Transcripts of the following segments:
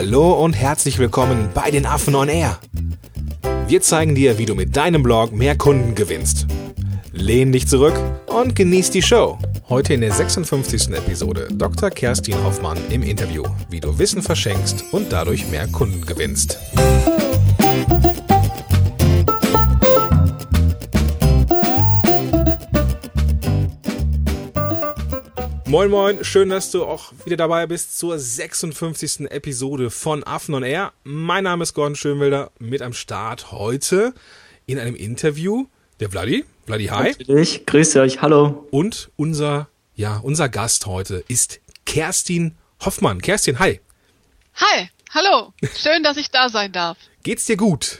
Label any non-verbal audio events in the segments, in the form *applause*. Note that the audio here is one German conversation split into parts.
Hallo und herzlich willkommen bei den Affen on Air. Wir zeigen dir, wie du mit deinem Blog mehr Kunden gewinnst. Lehn dich zurück und genieß die Show. Heute in der 56. Episode Dr. Kerstin Hoffmann im Interview, wie du Wissen verschenkst und dadurch mehr Kunden gewinnst. Moin Moin, schön, dass du auch wieder dabei bist zur 56. Episode von Affen on Air. Mein Name ist Gordon Schönwilder, mit am Start heute in einem Interview der Vladi. Vladi, hi. Ich grüße euch, hallo. Und unser, ja, unser Gast heute ist Kerstin Hoffmann. Kerstin, hi. Hi, hallo. Schön, dass ich da sein darf. Geht's dir gut?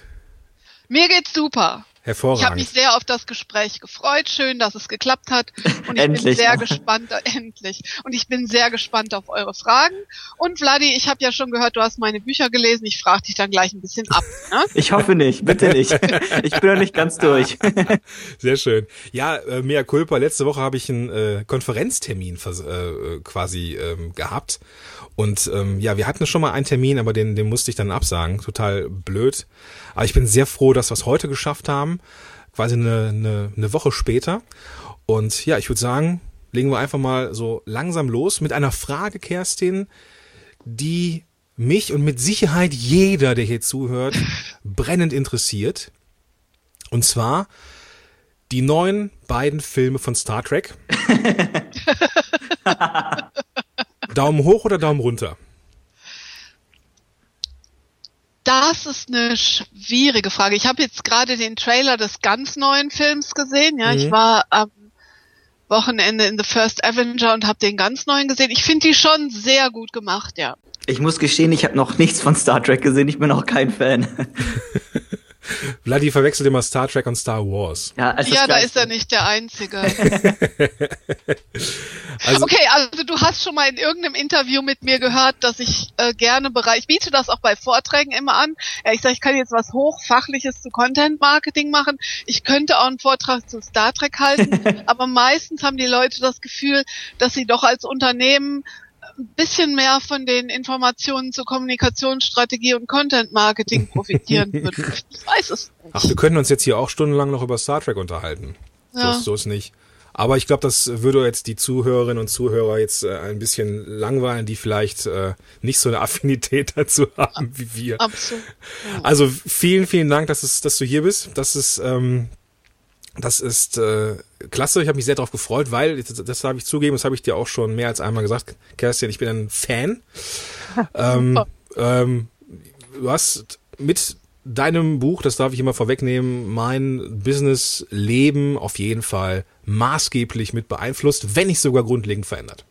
Mir geht's super. Hervorragend. Ich habe mich sehr auf das Gespräch gefreut. Schön, dass es geklappt hat. Und ich *laughs* Endlich. bin sehr gespannt, *laughs* endlich. Und ich bin sehr gespannt auf eure Fragen. Und Vladi, ich habe ja schon gehört, du hast meine Bücher gelesen. Ich frage dich dann gleich ein bisschen ab. Ne? *laughs* Ich hoffe nicht, bitte nicht. Ich bin noch nicht ganz durch. Sehr schön. Ja, äh, mea culpa. Letzte Woche habe ich einen äh, Konferenztermin vers äh, quasi ähm, gehabt. Und ähm, ja, wir hatten schon mal einen Termin, aber den, den musste ich dann absagen. Total blöd. Aber ich bin sehr froh, dass wir es heute geschafft haben. Quasi eine, eine, eine Woche später. Und ja, ich würde sagen, legen wir einfach mal so langsam los mit einer Frage, Kerstin, die mich und mit Sicherheit jeder, der hier zuhört, *laughs* brennend interessiert. Und zwar die neuen beiden Filme von Star Trek. *laughs* *laughs* Daumen hoch oder Daumen runter? Das ist eine schwierige Frage. Ich habe jetzt gerade den Trailer des ganz neuen Films gesehen. Ja, Mhm. ich war am Wochenende in The First Avenger und habe den ganz neuen gesehen. Ich finde die schon sehr gut gemacht, ja. Ich muss gestehen, ich habe noch nichts von Star Trek gesehen. Ich bin auch kein Fan. *laughs* *laughs* Vladi verwechselt immer Star Trek und Star Wars. Ja, also ja, da ist er nicht der Einzige. *laughs* Also, Okay, also du hast schon mal in irgendeinem Interview mit mir gehört, dass ich äh, gerne bereit, ich biete das auch bei Vorträgen immer an. Ja, ich sage, ich kann jetzt was hochfachliches zu Content Marketing machen. Ich könnte auch einen Vortrag zu Star Trek halten, *laughs* aber meistens haben die Leute das Gefühl, dass sie doch als Unternehmen ein bisschen mehr von den Informationen zur Kommunikationsstrategie und Content Marketing *laughs* profitieren würden. Ich weiß es nicht. ach, wir können uns jetzt hier auch stundenlang noch über Star Trek unterhalten. So, Ja. ist, so ist nicht. Aber ich glaube, das würde jetzt die Zuhörerinnen und Zuhörer jetzt äh, ein bisschen langweilen, die vielleicht äh, nicht so eine *laughs* Affinität dazu haben wie wir. Absolut. Also vielen, vielen Dank, dass, es, dass du hier bist. Das ist, ähm, das ist äh, klasse. Ich habe mich sehr darauf gefreut, weil, das, das darf ich zugeben, das habe ich dir auch schon mehr als einmal gesagt, Kerstin, ich bin ein Fan. *laughs* ähm, ähm, du hast mit deinem Buch, das darf ich immer vorwegnehmen, mein Business-Leben auf jeden Fall maßgeblich mit beeinflusst, wenn nicht sogar grundlegend verändert.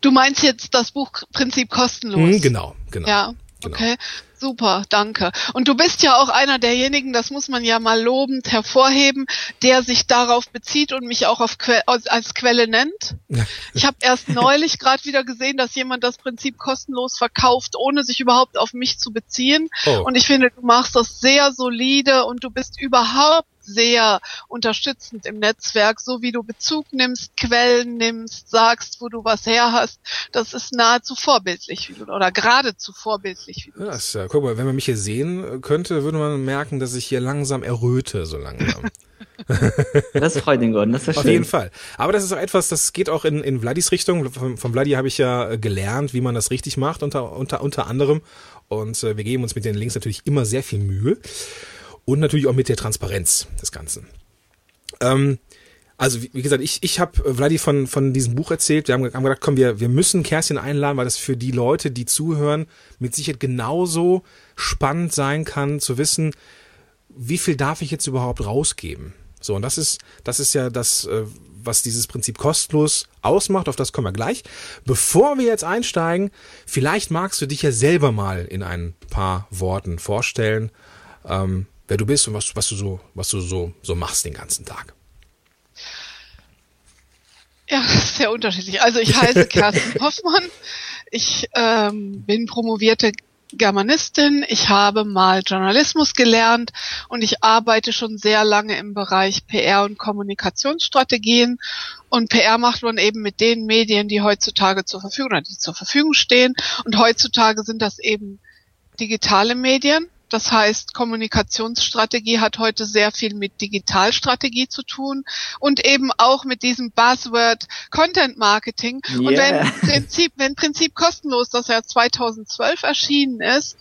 Du meinst jetzt das Buchprinzip kostenlos? Mhm, genau, genau. Ja, Genau. Super, danke. Und du bist ja auch einer derjenigen, das muss man ja mal lobend hervorheben, der sich darauf bezieht und mich auch que als, Quelle nennt. Ich habe erst *laughs* neulich gerade wieder gesehen, dass jemand das Prinzip kostenlos verkauft, ohne sich überhaupt auf mich zu beziehen. Oh. Und ich finde, du machst das sehr solide und du bist überhaupt sehr unterstützend im Netzwerk, so wie du Bezug nimmst, Quellen nimmst, sagst, wo du was her hast. Das ist nahezu vorbildlich, wie du, oder geradezu vorbildlich, wie du Ja, das. ist, ja, guck mal, wenn man mich hier sehen könnte, würde man merken, dass ich hier langsam erröte, so langsam. Das freut den Gordon, das ist Auf schön. jeden Fall. Aber das ist auch etwas, das geht auch in, in Vladis Richtung. Von, von Vladi habe ich ja äh, gelernt, wie man das richtig macht, unter, unter, unter anderem. Und äh, wir geben uns mit den Links natürlich immer sehr viel Mühe. Und natürlich auch mit der Transparenz des Ganzen. Ähm, also wie, wie gesagt, ich, ich habe Vladi von, von diesem Buch erzählt. Wir haben, haben gedacht, komm, wir, wir müssen Kerstin einladen, weil das für die Leute, die zuhören, mit Sicherheit genauso spannend sein kann, zu wissen, wie viel darf ich jetzt überhaupt rausgeben? So, und das ist, das ist ja das, äh, was dieses Prinzip kostenlos ausmacht, auf das kommen wir gleich. Bevor wir jetzt einsteigen, vielleicht magst du dich ja selber mal in ein paar Worten vorstellen, ähm, wer du bist und was, was du so, was du so, so machst den ganzen Tag. Ja, *laughs* sehr unterschiedlich. Also ich heiße *laughs* Kerstin Hoffmann. Ich ähm, bin promovierte Germanistin. Ich habe mal Journalismus gelernt und ich arbeite schon sehr lange im Bereich PR und Kommunikationsstrategien. Und PR macht man eben mit den Medien, die heutzutage zur Verfügung, oder die zur Verfügung stehen. Und heutzutage sind das eben digitale Medien. Das heißt, Kommunikationsstrategie hat heute sehr viel mit Digitalstrategie zu tun und eben auch mit diesem Buzzword Content Marketing. Yeah. Und wenn Prinzip, wenn Prinzip kostenlos, das ja 2012 erschienen ist,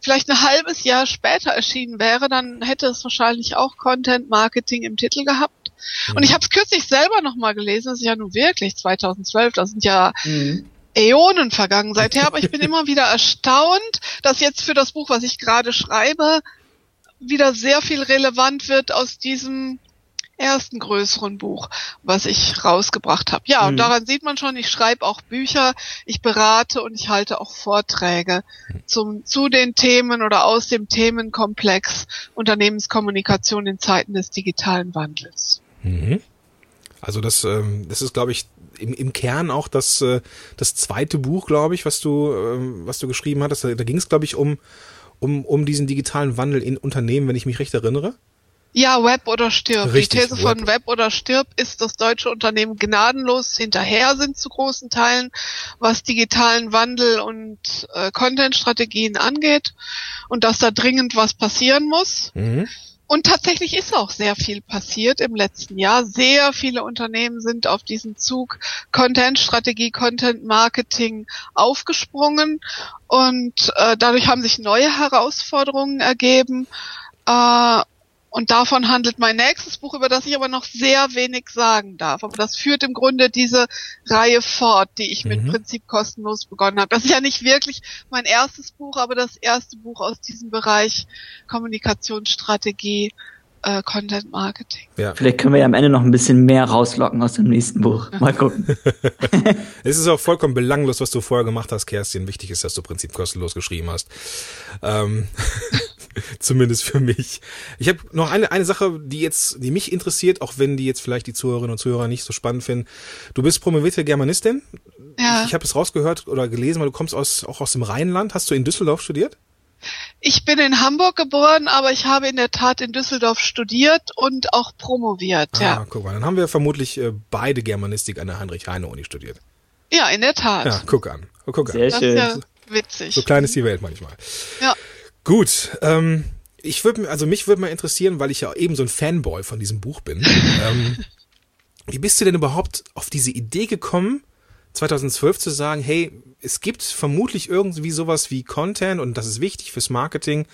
vielleicht ein halbes Jahr später erschienen wäre, dann hätte es wahrscheinlich auch Content Marketing im Titel gehabt. Mhm. Und ich habe es kürzlich selber nochmal gelesen, das ist ja nun wirklich 2012, das sind ja mhm. Äonen vergangen seither, aber ich bin *laughs* immer wieder erstaunt, dass jetzt für das Buch, was ich gerade schreibe, wieder sehr viel relevant wird aus diesem ersten größeren Buch, was ich rausgebracht habe. Ja, mhm. und daran sieht man schon, ich schreibe auch Bücher, ich berate und ich halte auch Vorträge zum, zu den Themen oder aus dem Themenkomplex Unternehmenskommunikation in Zeiten des digitalen Wandels. Mhm. Also das, ähm, das ist, glaube ich, im, im Kern auch das, äh, das zweite Buch, glaube ich, was du, ähm, was du geschrieben hattest. Da, da ging es, glaube ich, um, um, um diesen digitalen Wandel in Unternehmen, wenn ich mich recht erinnere. Ja, Web oder stirb. Richtig, die These von Web oder stirb ist, dass deutsche Unternehmen gnadenlos hinterher sind zu großen Teilen, was digitalen Wandel und äh, Content-Strategien angeht und dass da dringend was passieren muss. Mhm. Und tatsächlich ist auch sehr viel passiert im letzten Jahr. Sehr viele Unternehmen sind auf diesen Zug Content-Strategie, Content-Marketing aufgesprungen und äh, dadurch haben sich neue Herausforderungen ergeben. Äh, und davon handelt mein nächstes Buch, über das ich aber noch sehr wenig sagen darf. Aber das führt im Grunde diese Reihe fort, die ich mit mhm. Prinzip kostenlos begonnen habe. Das ist ja nicht wirklich mein erstes Buch, aber das erste Buch aus diesem Bereich Kommunikationsstrategie, äh, Content Marketing. Ja. Vielleicht können wir ja am Ende noch ein bisschen mehr rauslocken aus dem nächsten Buch. Mal gucken. *laughs* es ist auch vollkommen belanglos, was du vorher gemacht hast, Kerstin. Wichtig ist, dass du Prinzip kostenlos geschrieben hast. Ähm, *laughs* Zumindest für mich. Ich habe noch eine, eine Sache, die jetzt, die mich interessiert, auch wenn die jetzt vielleicht die Zuhörerinnen und Zuhörer nicht so spannend finden. Du bist promovierte Germanistin. Ja. Ich habe es rausgehört oder gelesen, weil du kommst aus, auch aus dem Rheinland. Hast du in Düsseldorf studiert? Ich bin in Hamburg geboren, aber ich habe in der Tat in Düsseldorf studiert und auch promoviert. Ah, ja. guck mal, dann haben wir vermutlich äh, beide Germanistik an der Heinrich-Heine-Uni studiert. Ja, in der Tat. Ja, guck an. Guck Sehr an. schön. Das ist ja witzig. So klein ist die Welt manchmal. Ja. Gut, ähm, ich würde, also mich würde mal interessieren, weil ich ja eben so ein Fanboy von diesem Buch bin. *laughs* ähm, wie bist du denn überhaupt auf diese Idee gekommen, 2012 zu sagen, hey, es gibt vermutlich irgendwie sowas wie Content und das ist wichtig fürs Marketing.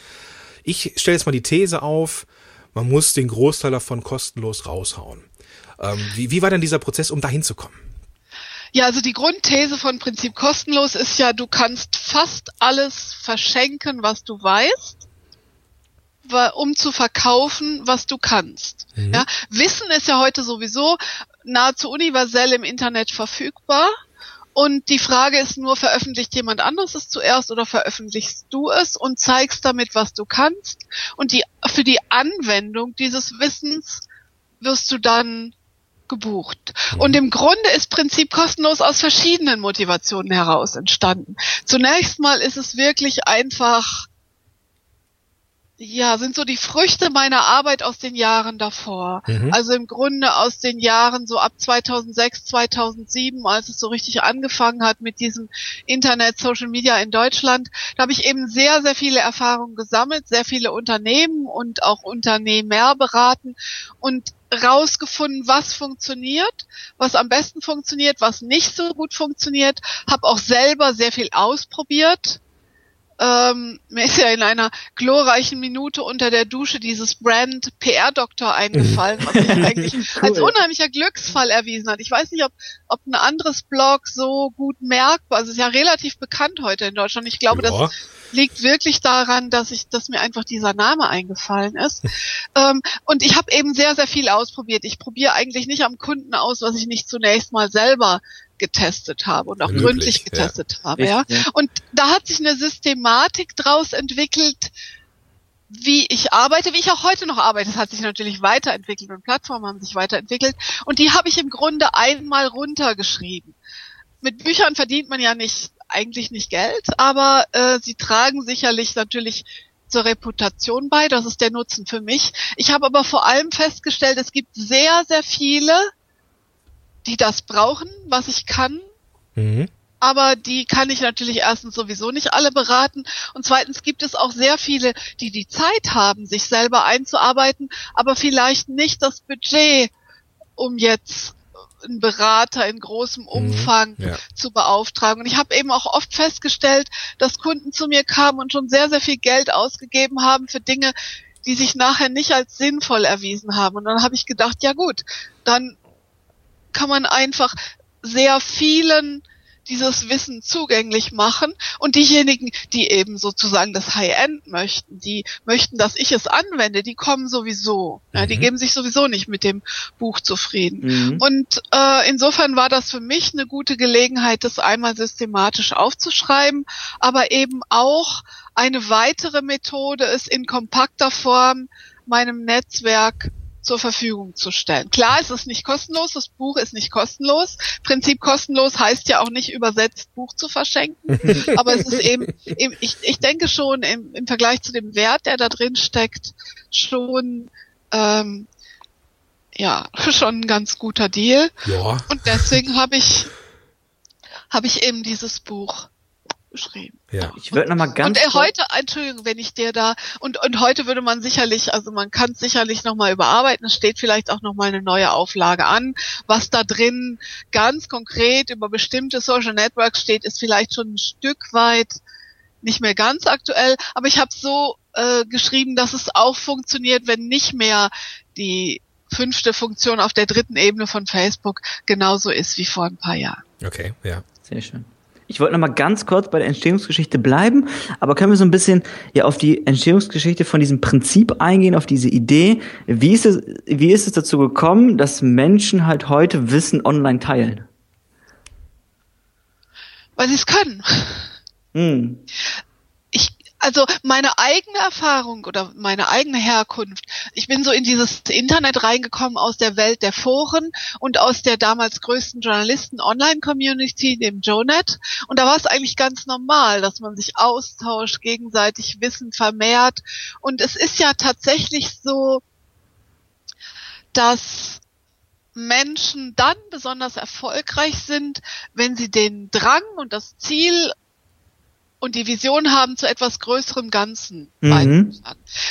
Ich stelle jetzt mal die These auf, man muss den Großteil davon kostenlos raushauen. Ähm, wie, wie war denn dieser Prozess, um dahin zu kommen? Ja, also die Grundthese von Prinzip kostenlos ist ja, du kannst fast alles verschenken, was du weißt, um zu verkaufen, was du kannst. Mhm. Ja, Wissen ist ja heute sowieso nahezu universell im Internet verfügbar. Und die Frage ist nur, veröffentlicht jemand anderes es zuerst oder veröffentlichst du es und zeigst damit, was du kannst? Und die, für die Anwendung dieses Wissens wirst du dann gebucht. Mhm. Und im Grunde ist Prinzip kostenlos aus verschiedenen Motivationen heraus entstanden. Zunächst mal ist es wirklich einfach ja, sind so die Früchte meiner Arbeit aus den Jahren davor. Mhm. Also im Grunde aus den Jahren so ab 2006, 2007, als es so richtig angefangen hat mit diesem Internet, Social Media in Deutschland. Da habe ich eben sehr, sehr viele Erfahrungen gesammelt, sehr viele Unternehmen und auch Unternehmer beraten und rausgefunden, was funktioniert, was am besten funktioniert, was nicht so gut funktioniert, habe auch selber sehr viel ausprobiert ähm, mir ist ja in einer glorreichen Minute unter der Dusche dieses Brand PR-Doktor eingefallen, was sich eigentlich *laughs* cool. als unheimlicher Glücksfall erwiesen hat. Ich weiß nicht, ob, ob ein anderes Blog so gut merkbar, also es ist ja relativ bekannt heute in Deutschland. Ich glaube, ja. das liegt wirklich daran, dass ich, dass mir einfach dieser Name eingefallen ist. *laughs* ähm, und ich habe eben sehr, sehr viel ausprobiert. Ich probiere eigentlich nicht am Kunden aus, was ich nicht zunächst mal selber getestet habe und auch Möglich, gründlich getestet ja. habe. Ja. Und da hat sich eine Systematik draus entwickelt, wie ich arbeite, wie ich auch heute noch arbeite. Es hat sich natürlich weiterentwickelt und Plattformen haben sich weiterentwickelt. Und die habe ich im Grunde einmal runtergeschrieben. Mit Büchern verdient man ja nicht eigentlich nicht Geld, aber äh, sie tragen sicherlich natürlich zur Reputation bei. Das ist der Nutzen für mich. Ich habe aber vor allem festgestellt, es gibt sehr, sehr viele, die das brauchen, was ich kann. Mhm. aber die kann ich natürlich erstens sowieso nicht alle beraten und zweitens gibt es auch sehr viele, die die Zeit haben, sich selber einzuarbeiten, aber vielleicht nicht das Budget, um jetzt einen Berater in großem Mhm. Umfang Ja. zu beauftragen. Und ich habe eben auch oft festgestellt, dass Kunden zu mir kamen und schon sehr, sehr viel Geld ausgegeben haben für Dinge, die sich nachher nicht als sinnvoll erwiesen haben. Und dann habe ich gedacht, ja gut, dann kann man einfach sehr vielen dieses Wissen zugänglich machen und diejenigen, die eben sozusagen das High-End möchten, die möchten, dass ich es anwende, die kommen sowieso. Ja, die Mhm. geben sich sowieso nicht mit dem Buch zufrieden. Mhm. Und äh, insofern war das für mich eine gute Gelegenheit, das einmal systematisch aufzuschreiben, aber eben auch eine weitere Methode, es in kompakter Form meinem Netzwerk zur Verfügung zu stellen. Klar, es ist nicht kostenlos, das Buch ist nicht kostenlos. Prinzip kostenlos heißt ja auch nicht übersetzt Buch zu verschenken, *laughs* aber es ist eben, eben ich, ich denke schon im, im Vergleich zu dem Wert, der da drin steckt, schon ähm, ja *laughs* schon ein ganz guter Deal. Ja. Und deswegen habe ich habe ich eben dieses Buch geschrieben. Ja. Ich würde noch mal ganz und kurz- heute, Entschuldigung, wenn ich dir da und und heute würde man sicherlich, also man kann es sicherlich noch mal überarbeiten. Es steht vielleicht auch noch mal eine neue Auflage an. Was da drin ganz konkret über bestimmte Social Networks steht, ist vielleicht schon ein Stück weit nicht mehr ganz aktuell. Aber ich habe so äh, geschrieben, dass es auch funktioniert, wenn nicht mehr die fünfte Funktion auf der dritten Ebene von Facebook genauso ist wie vor ein paar Jahren. Okay, ja. Sehr schön. Ich wollte noch mal ganz kurz bei der Entstehungsgeschichte bleiben, aber können wir so ein bisschen ja auf die Entstehungsgeschichte von diesem Prinzip eingehen, auf diese Idee. Wie ist es, wie ist es dazu gekommen, dass Menschen halt heute Wissen online teilen? Weil sie es können. Hm. Also meine eigene Erfahrung oder meine eigene Herkunft, ich bin so in dieses Internet reingekommen aus der Welt der Foren und aus der damals größten Journalisten-Online-Community, dem Jonet. Und da war es eigentlich ganz normal, dass man sich austauscht, gegenseitig Wissen vermehrt. Und es ist ja tatsächlich so, dass Menschen dann besonders erfolgreich sind, wenn sie den Drang und das Ziel und die Vision haben zu etwas größerem Ganzen Mhm.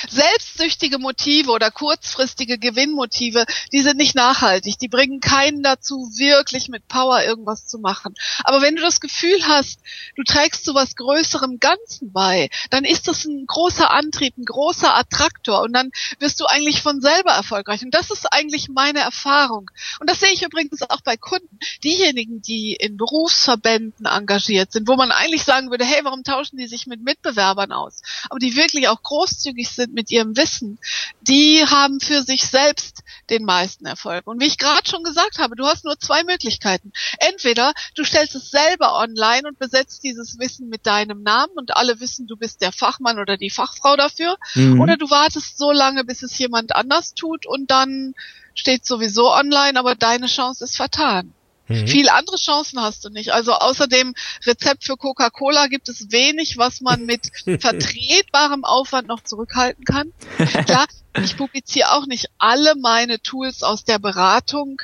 Selbstsüchtige Motive oder kurzfristige Gewinnmotive, die sind nicht nachhaltig. Die bringen keinen dazu, wirklich mit Power irgendwas zu machen. Aber wenn du das Gefühl hast, du trägst zu was größerem Ganzen bei, dann ist das ein großer Antrieb, ein großer Attraktor und dann wirst du eigentlich von selber erfolgreich. Und das ist eigentlich meine Erfahrung. Und das sehe ich übrigens auch bei Kunden. Diejenigen, die in Berufsverbänden engagiert sind, wo man eigentlich sagen würde, hey, warum tauschen die sich mit Mitbewerbern aus? Aber die wirklich auch großzügig sind mit ihrem Wissen, die haben für sich selbst den meisten Erfolg. Und wie ich gerade schon gesagt habe, du hast nur zwei Möglichkeiten. Entweder du stellst es selber online und besetzt dieses Wissen mit deinem Namen und alle wissen, du bist der Fachmann oder die Fachfrau dafür. Mhm. Oder du wartest so lange, bis es jemand anders tut und dann steht sowieso online, aber deine Chance ist vertan. Mhm. Viele andere Chancen hast du nicht. Also außer dem Rezept für Coca-Cola gibt es wenig, was man mit *laughs* vertretbarem Aufwand noch zurückhalten kann. *laughs* Klar, ich publiziere auch nicht alle meine Tools aus der Beratung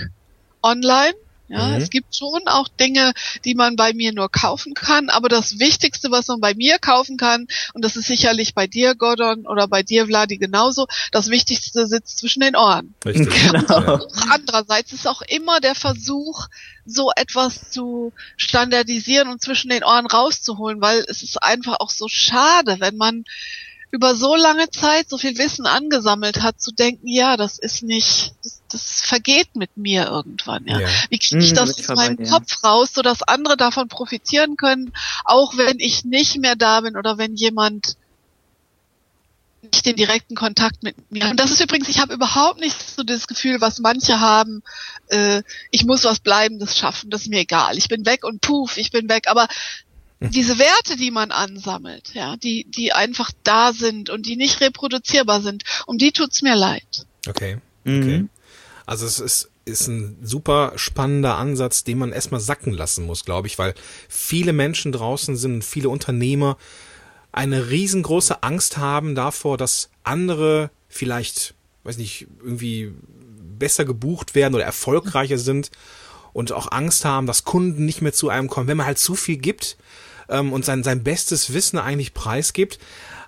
online. Ja, Mhm. es gibt schon auch Dinge, die man bei mir nur kaufen kann, aber das Wichtigste, was man bei mir kaufen kann, und das ist sicherlich bei dir, Gordon, oder bei dir, Vladi, genauso, das Wichtigste sitzt zwischen den Ohren. Richtig. *laughs* Genau. Ja. Andererseits ist auch immer der Versuch, so etwas zu standardisieren und zwischen den Ohren rauszuholen, weil es ist einfach auch so schade, wenn man über so lange Zeit so viel Wissen angesammelt hat, zu denken, ja, das ist nicht, das, das vergeht mit mir irgendwann, ja. Ja. Wie kriege ich Mhm, das bin ich aus meinem dir. Kopf raus, sodass andere davon profitieren können, auch wenn ich nicht mehr da bin oder wenn jemand nicht den direkten Kontakt mit mir. Und das ist übrigens, ich habe überhaupt nicht so das Gefühl, was manche haben, äh, ich muss was Bleibendes schaffen, das ist mir egal. Ich bin weg und puff, ich bin weg. Aber *laughs* diese Werte, die man ansammelt, ja, die, die einfach da sind und die nicht reproduzierbar sind, um die tut's mir leid. Okay. Mhm. Okay. Also es ist, ist ein super spannender Ansatz, den man erstmal sacken lassen muss, glaube ich, weil viele Menschen draußen sind, viele Unternehmer eine riesengroße Angst haben davor, dass andere vielleicht, weiß nicht, irgendwie besser gebucht werden oder erfolgreicher sind und auch Angst haben, dass Kunden nicht mehr zu einem kommen, wenn man halt zu viel gibt ähm, und sein, sein bestes Wissen eigentlich preisgibt.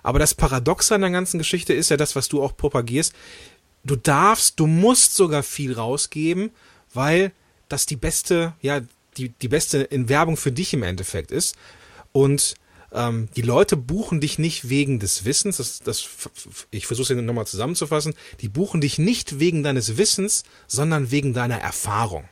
Aber das Paradoxe an der ganzen Geschichte ist ja das, was du auch propagierst. Du darfst, du musst sogar viel rausgeben, weil das die beste, ja, die, die beste in Werbung für dich im Endeffekt ist. Und ähm, die Leute buchen dich nicht wegen des Wissens, das, das, ich versuche es nochmal zusammenzufassen, die buchen dich nicht wegen deines Wissens, sondern wegen deiner Erfahrung.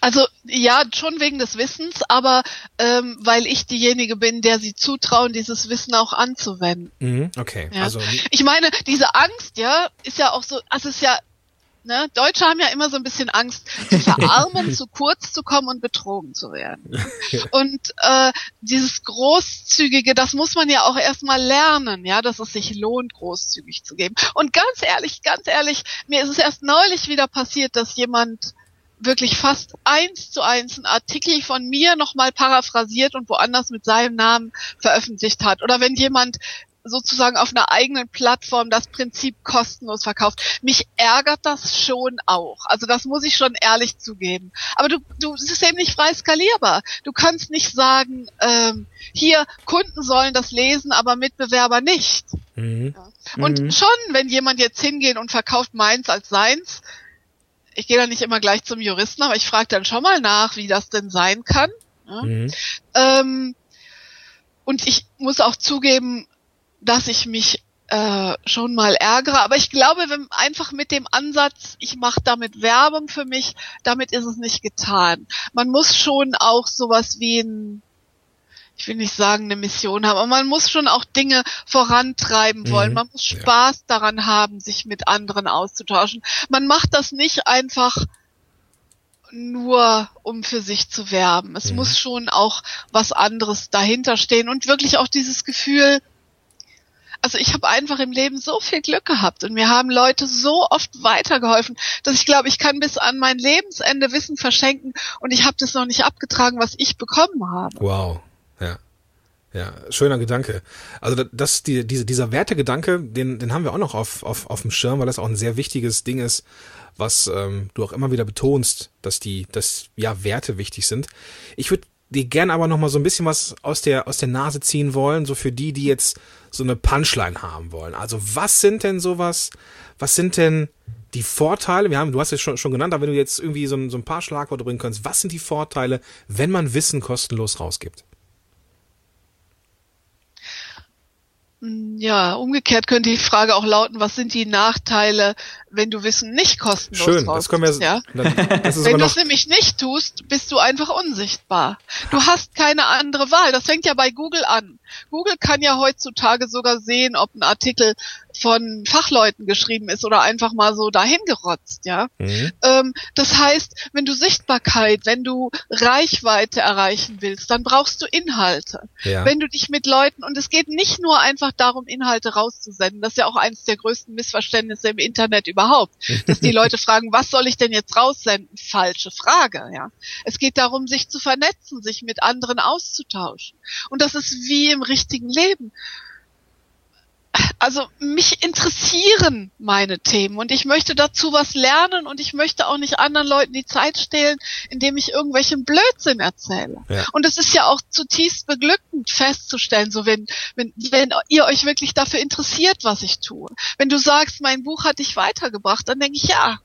Also ja, schon wegen des Wissens, aber ähm, weil ich diejenige bin, der sie zutrauen, dieses Wissen auch anzuwenden. Mhm, okay. Ja. Also ich meine, diese Angst, ja, ist ja auch so, also es ist ja Ne? Deutsche haben ja immer so ein bisschen Angst, zu *laughs* verarmen, zu kurz zu kommen und betrogen zu werden. *laughs* Und äh, dieses Großzügige, das muss man ja auch erstmal lernen, ja, dass es sich lohnt, großzügig zu geben. Und ganz ehrlich, ganz ehrlich, mir ist es erst neulich wieder passiert, dass jemand wirklich fast eins zu eins einen Artikel von mir nochmal paraphrasiert und woanders mit seinem Namen veröffentlicht hat. Oder wenn jemand sozusagen auf einer eigenen Plattform das Prinzip kostenlos verkauft. Mich ärgert das schon auch. Also das muss ich schon ehrlich zugeben. Aber du, du, es ist eben nicht frei skalierbar. Du kannst nicht sagen, ähm, hier Kunden sollen das lesen, aber Mitbewerber nicht. Mhm. Ja. Und mhm. schon, wenn jemand jetzt hingeht und verkauft meins als seins, ich gehe da nicht immer gleich zum Juristen, aber ich frage dann schon mal nach, wie das denn sein kann. Ja. Mhm. Ähm, und ich muss auch zugeben, dass ich mich äh, schon mal ärgere. Aber ich glaube, wenn einfach mit dem Ansatz, ich mache damit Werbung für mich, damit ist es nicht getan. Man muss schon auch sowas wie ein ich will nicht sagen, eine Mission haben, aber man muss schon auch Dinge vorantreiben wollen. Mhm. Man muss Spaß ja. daran haben, sich mit anderen auszutauschen. Man macht das nicht einfach nur, um für sich zu werben. Es mhm. muss schon auch was anderes dahinter stehen und wirklich auch dieses Gefühl, also ich habe einfach im Leben so viel Glück gehabt und mir haben Leute so oft weitergeholfen, dass ich glaube, ich kann bis an mein Lebensende Wissen verschenken und ich habe das noch nicht abgetragen, was ich bekommen habe. Wow, ja. Schöner Gedanke. Also das, die, diese, dieser Wertegedanke, den, den haben wir auch noch auf, auf, auf dem Schirm, weil das auch ein sehr wichtiges Ding ist, was ähm, du auch immer wieder betonst, dass die, dass ja Werte wichtig sind. Ich würde dir gerne aber noch mal so ein bisschen was aus der aus der Nase ziehen wollen, so für die, die jetzt so eine Punchline haben wollen. Also was sind denn sowas? Was sind denn die Vorteile? Wir haben, du hast es schon schon genannt, aber wenn du jetzt irgendwie so ein, so ein paar Schlagworte bringen kannst, was sind die Vorteile, wenn man Wissen kostenlos rausgibt? Ja, umgekehrt könnte die Frage auch lauten, was sind die Nachteile, wenn du Wissen nicht kostenlos Schön, das können wir, ja? *laughs* wenn du es nämlich nicht tust, bist du einfach unsichtbar. Du hast keine andere Wahl. Das fängt ja bei Google an. Google kann ja heutzutage sogar sehen, ob ein Artikel von Fachleuten geschrieben ist oder einfach mal so dahingerotzt, ja. Mhm. Ähm, das heißt, wenn du Sichtbarkeit, wenn du Reichweite erreichen willst, dann brauchst du Inhalte. Ja. Wenn du dich mit Leuten, und es geht nicht nur einfach darum, Inhalte rauszusenden, das ist ja auch eines der größten Missverständnisse im Internet überhaupt, dass die Leute *laughs* fragen, was soll ich denn jetzt raussenden? Falsche Frage, ja. Es geht darum, sich zu vernetzen, sich mit anderen auszutauschen. Und das ist wie im richtigen Leben also mich interessieren meine Themen und ich möchte dazu was lernen und ich möchte auch nicht anderen Leuten die Zeit stehlen, indem ich irgendwelchen Blödsinn erzähle. Ja. Und es ist ja auch zutiefst beglückend festzustellen, so wenn, wenn, wenn ihr euch wirklich dafür interessiert, was ich tue. Wenn du sagst, mein Buch hat dich weitergebracht, dann denke ich, ja,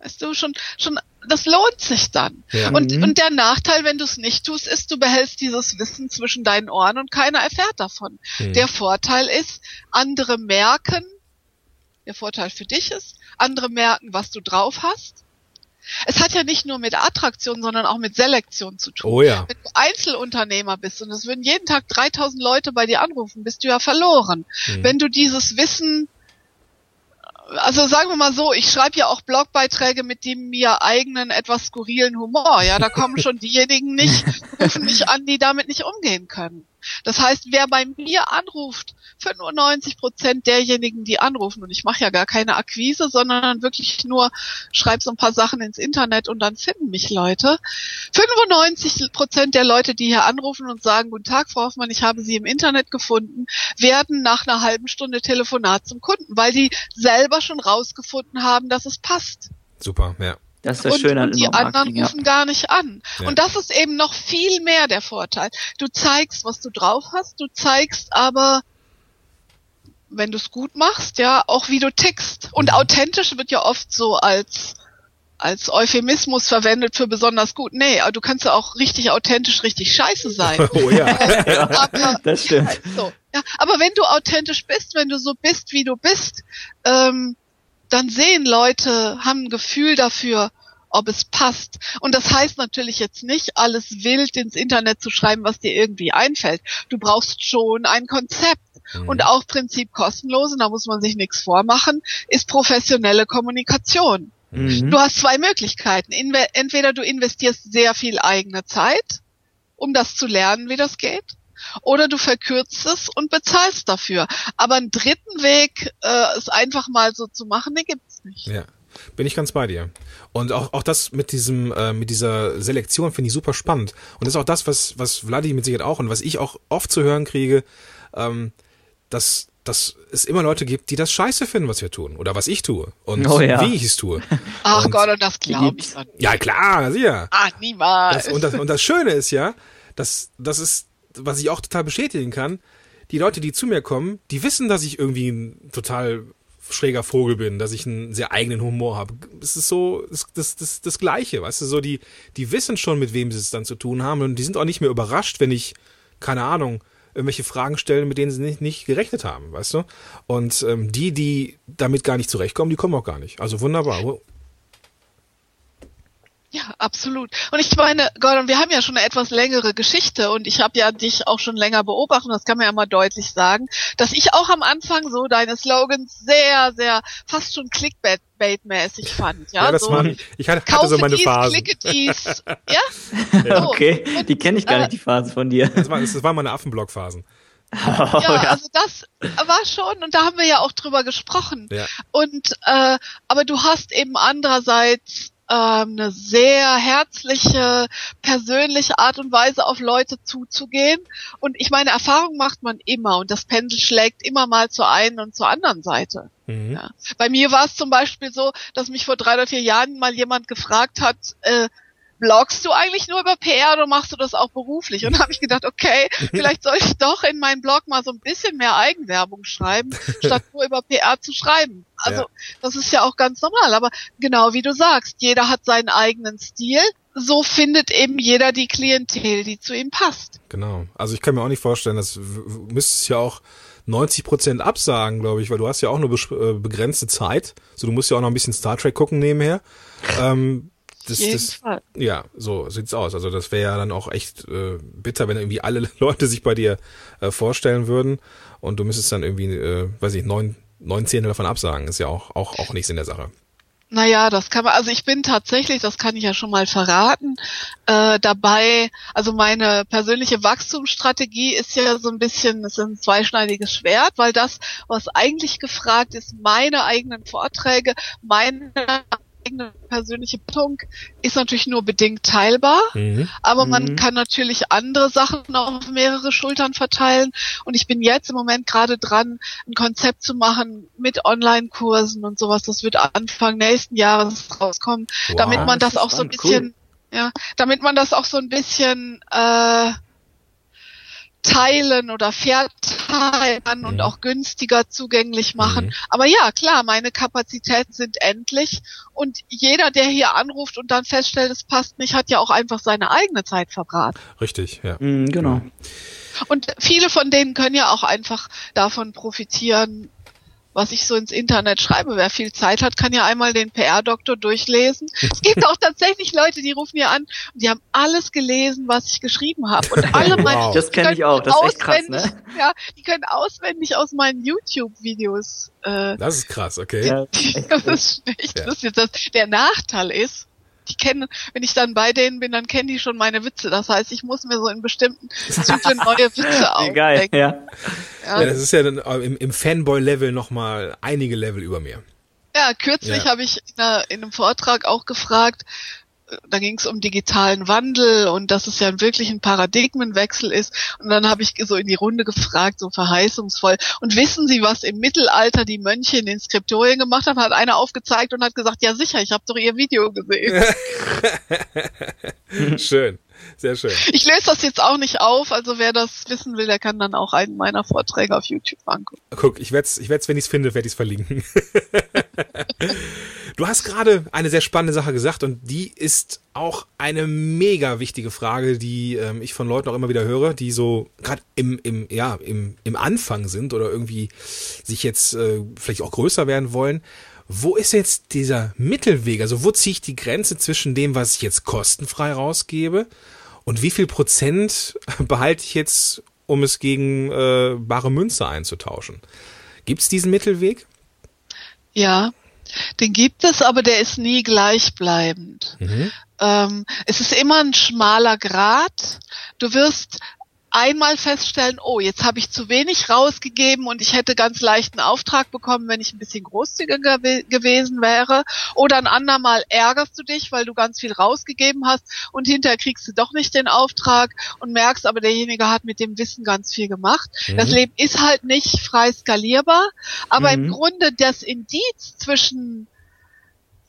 Weißt du, schon, schon, das lohnt sich dann. Ja. Und, mhm. und der Nachteil, wenn du es nicht tust, ist, du behältst dieses Wissen zwischen deinen Ohren und keiner erfährt davon. Mhm. Der Vorteil ist, andere merken, der Vorteil für dich ist, andere merken, was du drauf hast. Es hat ja nicht nur mit Attraktion, sondern auch mit Selektion zu tun. Oh ja. Wenn du Einzelunternehmer bist und es würden jeden Tag 3000 Leute bei dir anrufen, bist du ja verloren. Mhm. Wenn du dieses Wissen also sagen wir mal so, ich schreibe ja auch Blogbeiträge mit dem mir eigenen etwas skurrilen Humor. Ja, da kommen schon diejenigen nicht, *laughs* rufen mich an, die damit nicht umgehen können. Das heißt, wer bei mir anruft, 95 Prozent derjenigen, die anrufen, und ich mache ja gar keine Akquise, sondern wirklich nur schreibe so ein paar Sachen ins Internet und dann finden mich Leute. 95 Prozent der Leute, die hier anrufen und sagen, guten Tag, Frau Hoffmann, ich habe Sie im Internet gefunden, werden nach einer halben Stunde Telefonat zum Kunden, weil die selber schon rausgefunden haben, dass es passt. Super, ja. Das ist das und, Schöne an und die anderen ja. rufen gar nicht an. Ja. Und das ist eben noch viel mehr der Vorteil. Du zeigst, was du drauf hast, du zeigst aber, wenn du es gut machst, ja, auch wie du tickst. Und Mhm. authentisch wird ja oft so als als Euphemismus verwendet für besonders gut. Nee, aber du kannst ja auch richtig authentisch, richtig scheiße sein. *laughs* Oh ja. *laughs* aber, Das stimmt. so, ja, aber wenn du authentisch bist, wenn du so bist, wie du bist, ähm, dann sehen Leute, haben ein Gefühl dafür, ob es passt. Und das heißt natürlich jetzt nicht, alles wild ins Internet zu schreiben, was dir irgendwie einfällt. Du brauchst schon ein Konzept. Und auch Prinzip kostenlos, und da muss man sich nichts vormachen, ist professionelle Kommunikation. Mhm. Du hast zwei Möglichkeiten. Inve entweder du investierst sehr viel eigene Zeit, um das zu lernen, wie das geht, oder du verkürzt es und bezahlst dafür. Aber einen dritten Weg, äh, es einfach mal so zu machen, den gibt's nicht. Ja, bin ich ganz bei dir. Und auch, auch das mit diesem, äh, mit dieser Selektion finde ich super spannend. Und das ist auch das, was, was Vladi mit Sicherheit auch und was ich auch oft zu hören kriege, ähm, dass, dass es immer Leute gibt, die das scheiße finden, was wir tun oder was ich tue und Oh ja. wie ich es tue. *laughs* Ach Und- Gott, und das glaube ich nicht. Ja, klar, sicher. Ah, niemals. Das, und, das, und das Schöne ist ja, dass das ist, was ich auch total bestätigen kann, die Leute, die zu mir kommen, die wissen, dass ich irgendwie ein total schräger Vogel bin, dass ich einen sehr eigenen Humor habe. Es ist so das, das, das, das Gleiche, weißt du, so die, die wissen schon, mit wem sie es dann zu tun haben und die sind auch nicht mehr überrascht, wenn ich, keine Ahnung, irgendwelche Fragen stelle, mit denen sie nicht, nicht gerechnet haben, weißt du? Und ähm, die, die damit gar nicht zurechtkommen, die kommen auch gar nicht. Also wunderbar. Ja, absolut. Und ich meine, Gordon, wir haben ja schon eine etwas längere Geschichte und ich habe ja dich auch schon länger beobachtet, das kann man ja mal deutlich sagen, dass ich auch am Anfang so deine Slogans sehr, sehr fast schon Clickbait-mäßig fand. Ja, Ja, das so, waren, ich hatte, hatte so meine dies, Phasen. klicke dies. *laughs* Ja, so. Okay, Und, die kenne ich gar äh, nicht, die Phase von dir. Das, war, das waren meine Affenblock-Phasen. Oh, *laughs* Ja, also das war schon, und da haben wir ja auch drüber gesprochen. Ja. Und äh, aber du hast eben andererseits ähm, eine sehr herzliche, persönliche Art und Weise auf Leute zuzugehen. Und ich meine, Erfahrung macht man immer und das Pendel schlägt immer mal zur einen und zur anderen Seite. Mhm. Ja. Bei mir war es zum Beispiel so, dass mich vor drei oder vier Jahren mal jemand gefragt hat, äh, bloggst du eigentlich nur über PR oder machst du das auch beruflich? Und da habe ich gedacht, okay, *laughs* vielleicht soll ich doch in meinen Blog mal so ein bisschen mehr Eigenwerbung schreiben, *laughs* statt nur über PR zu schreiben. Also Ja. das ist ja auch ganz normal. Aber genau wie du sagst, jeder hat seinen eigenen Stil. So findet eben jeder die Klientel, die zu ihm passt. Genau. Also ich kann mir auch nicht vorstellen, dass w- w- müsstest ja auch 90 Prozent absagen, glaube ich, weil du hast ja auch nur äh, begrenzte Zeit. So, du musst ja auch noch ein bisschen Star Trek gucken nebenher. Ähm, das, das, ja, so sieht's aus. Also das wäre ja dann auch echt äh, bitter, wenn irgendwie alle *laughs* Leute sich bei dir äh, vorstellen würden und du müsstest dann irgendwie, äh, weiß ich, neun, neun Zehntel davon absagen. Ist ja auch, auch, auch nichts in der Sache. Naja, das kann man, also ich bin tatsächlich, das kann ich ja schon mal verraten, äh, dabei, also meine persönliche Wachstumsstrategie ist ja so ein bisschen, ist ein zweischneidiges Schwert, weil das, was eigentlich gefragt ist, meine eigenen Vorträge, meine eigene persönliche Bildung, ist natürlich nur bedingt teilbar. Mhm. Aber man Mhm. kann natürlich andere Sachen auf mehrere Schultern verteilen. Und ich bin jetzt im Moment gerade dran, ein Konzept zu machen mit Online-Kursen und sowas. Das wird Anfang nächsten Jahres rauskommen, Wow. damit man das das ist auch so ein bisschen, ja, damit man das auch so ein bisschen äh, teilen oder verteilen und Mhm. auch günstiger zugänglich machen. Mhm. Aber ja, klar, meine Kapazitäten sind endlich und jeder, der hier anruft und dann feststellt, es passt nicht, hat ja auch einfach seine eigene Zeit verbraten. Richtig, ja. Mhm, genau. Und viele von denen können ja auch einfach davon profitieren, was ich so ins Internet schreibe. Wer viel Zeit hat, kann ja einmal den PR-Doktor durchlesen. Es gibt auch tatsächlich Leute, die rufen hier an und die haben alles gelesen, was ich geschrieben habe. Und alle *laughs* Wow. meine, Das kenne ich auch, das ist echt krass, ne? Ja, die können auswendig aus meinen YouTube-Videos äh, Das ist krass, okay. Ja, *laughs* das ist echt Ja. lustig. Das, der Nachteil ist, die kennen, wenn ich dann bei denen bin, dann kennen die schon meine Witze. Das heißt, ich muss mir so in bestimmten Zyklen *laughs* neue Witze Geil, ausdenken. ja. Ja, Ja, das ist ja dann äh, im, im Fanboy-Level nochmal einige Level über mir. ja kürzlich Ja. habe ich in, einer, in einem Vortrag auch gefragt, da ging es um digitalen Wandel und dass es ja wirklich ein Paradigmenwechsel ist. Und dann habe ich so in die Runde gefragt, so verheißungsvoll. Und wissen Sie, was im Mittelalter die Mönche in den Skriptorien gemacht haben? Hat einer aufgezeigt und hat gesagt, ja sicher, ich habe doch Ihr Video gesehen. *laughs* Schön. Sehr schön. Ich löse das jetzt auch nicht auf, also wer das wissen will, der kann dann auch einen meiner Vorträge auf YouTube angucken. Guck, ich werde es, ich werd's, wenn ich es finde, werde ich es verlinken. *laughs* du hast gerade eine sehr spannende Sache gesagt und die ist auch eine mega wichtige Frage, die ähm, ich von Leuten auch immer wieder höre, die so gerade im, im, ja, im, im Anfang sind oder irgendwie sich jetzt äh, vielleicht auch größer werden wollen wo ist jetzt dieser Mittelweg? Also wo ziehe ich die Grenze zwischen dem, was ich jetzt kostenfrei rausgebe und wie viel Prozent *laughs* behalte ich jetzt, um es gegen äh, bare Münze einzutauschen? Gibt es diesen Mittelweg? Ja, den gibt es, aber der ist nie gleichbleibend. Mhm. Ähm, es ist immer ein schmaler Grat. Du wirst einmal feststellen, oh, jetzt habe ich zu wenig rausgegeben und ich hätte ganz leicht einen Auftrag bekommen, wenn ich ein bisschen großzügiger gewesen wäre. Oder ein andermal ärgerst du dich, weil du ganz viel rausgegeben hast und hinterher kriegst du doch nicht den Auftrag und merkst, aber derjenige hat mit dem Wissen ganz viel gemacht. Mhm. Das Leben ist halt nicht frei skalierbar, aber mhm. im Grunde das Indiz zwischen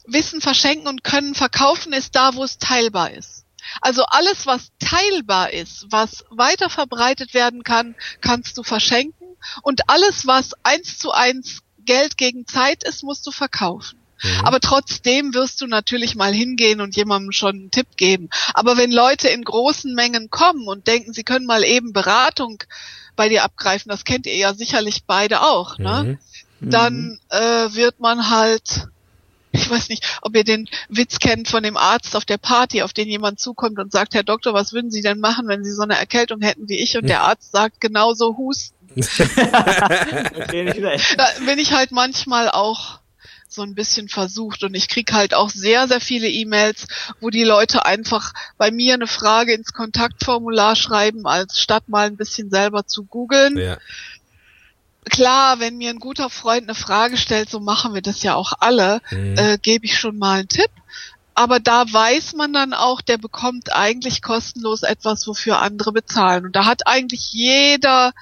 Wissen verschenken und können verkaufen ist da, wo es teilbar ist. Also alles, was teilbar ist, was weiter verbreitet werden kann, kannst du verschenken. Und alles, was eins zu eins Geld gegen Zeit ist, musst du verkaufen. Mhm. Aber trotzdem wirst du natürlich mal hingehen und jemandem schon einen Tipp geben. Aber wenn Leute in großen Mengen kommen und denken, sie können mal eben Beratung bei dir abgreifen, das kennt ihr ja sicherlich beide auch, ne? Mhm. Dann äh, wird man halt ich weiß nicht, ob ihr den Witz kennt von dem Arzt auf der Party, auf den jemand zukommt und sagt, Herr Doktor, was würden Sie denn machen, wenn Sie so eine Erkältung hätten wie ich? Und der Arzt sagt genauso husten. *laughs* da bin ich halt manchmal auch so ein bisschen versucht und ich krieg halt auch sehr, sehr viele E-Mails, wo die Leute einfach bei mir eine Frage ins Kontaktformular schreiben, als statt mal ein bisschen selber zu googeln. Ja klar, wenn mir ein guter Freund eine Frage stellt, so machen wir das ja auch alle, mhm. äh, gebe ich schon mal einen Tipp. Aber da weiß man dann auch, der bekommt eigentlich kostenlos etwas, wofür andere bezahlen. Und da hat eigentlich jeder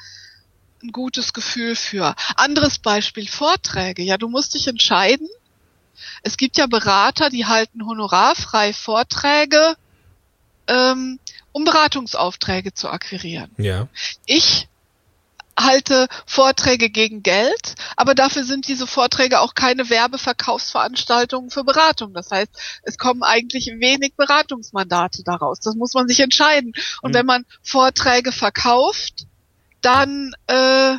ein gutes Gefühl für. Anderes Beispiel, Vorträge. Ja, du musst dich entscheiden. Es gibt ja Berater, die halten honorarfrei Vorträge, ähm, um Beratungsaufträge zu akquirieren. Ja. Ich halte Vorträge gegen Geld, aber dafür sind diese Vorträge auch keine Werbeverkaufsveranstaltungen für Beratung. Das heißt, es kommen eigentlich wenig Beratungsmandate daraus. Das muss man sich entscheiden. Und mhm. wenn man Vorträge verkauft, dann äh,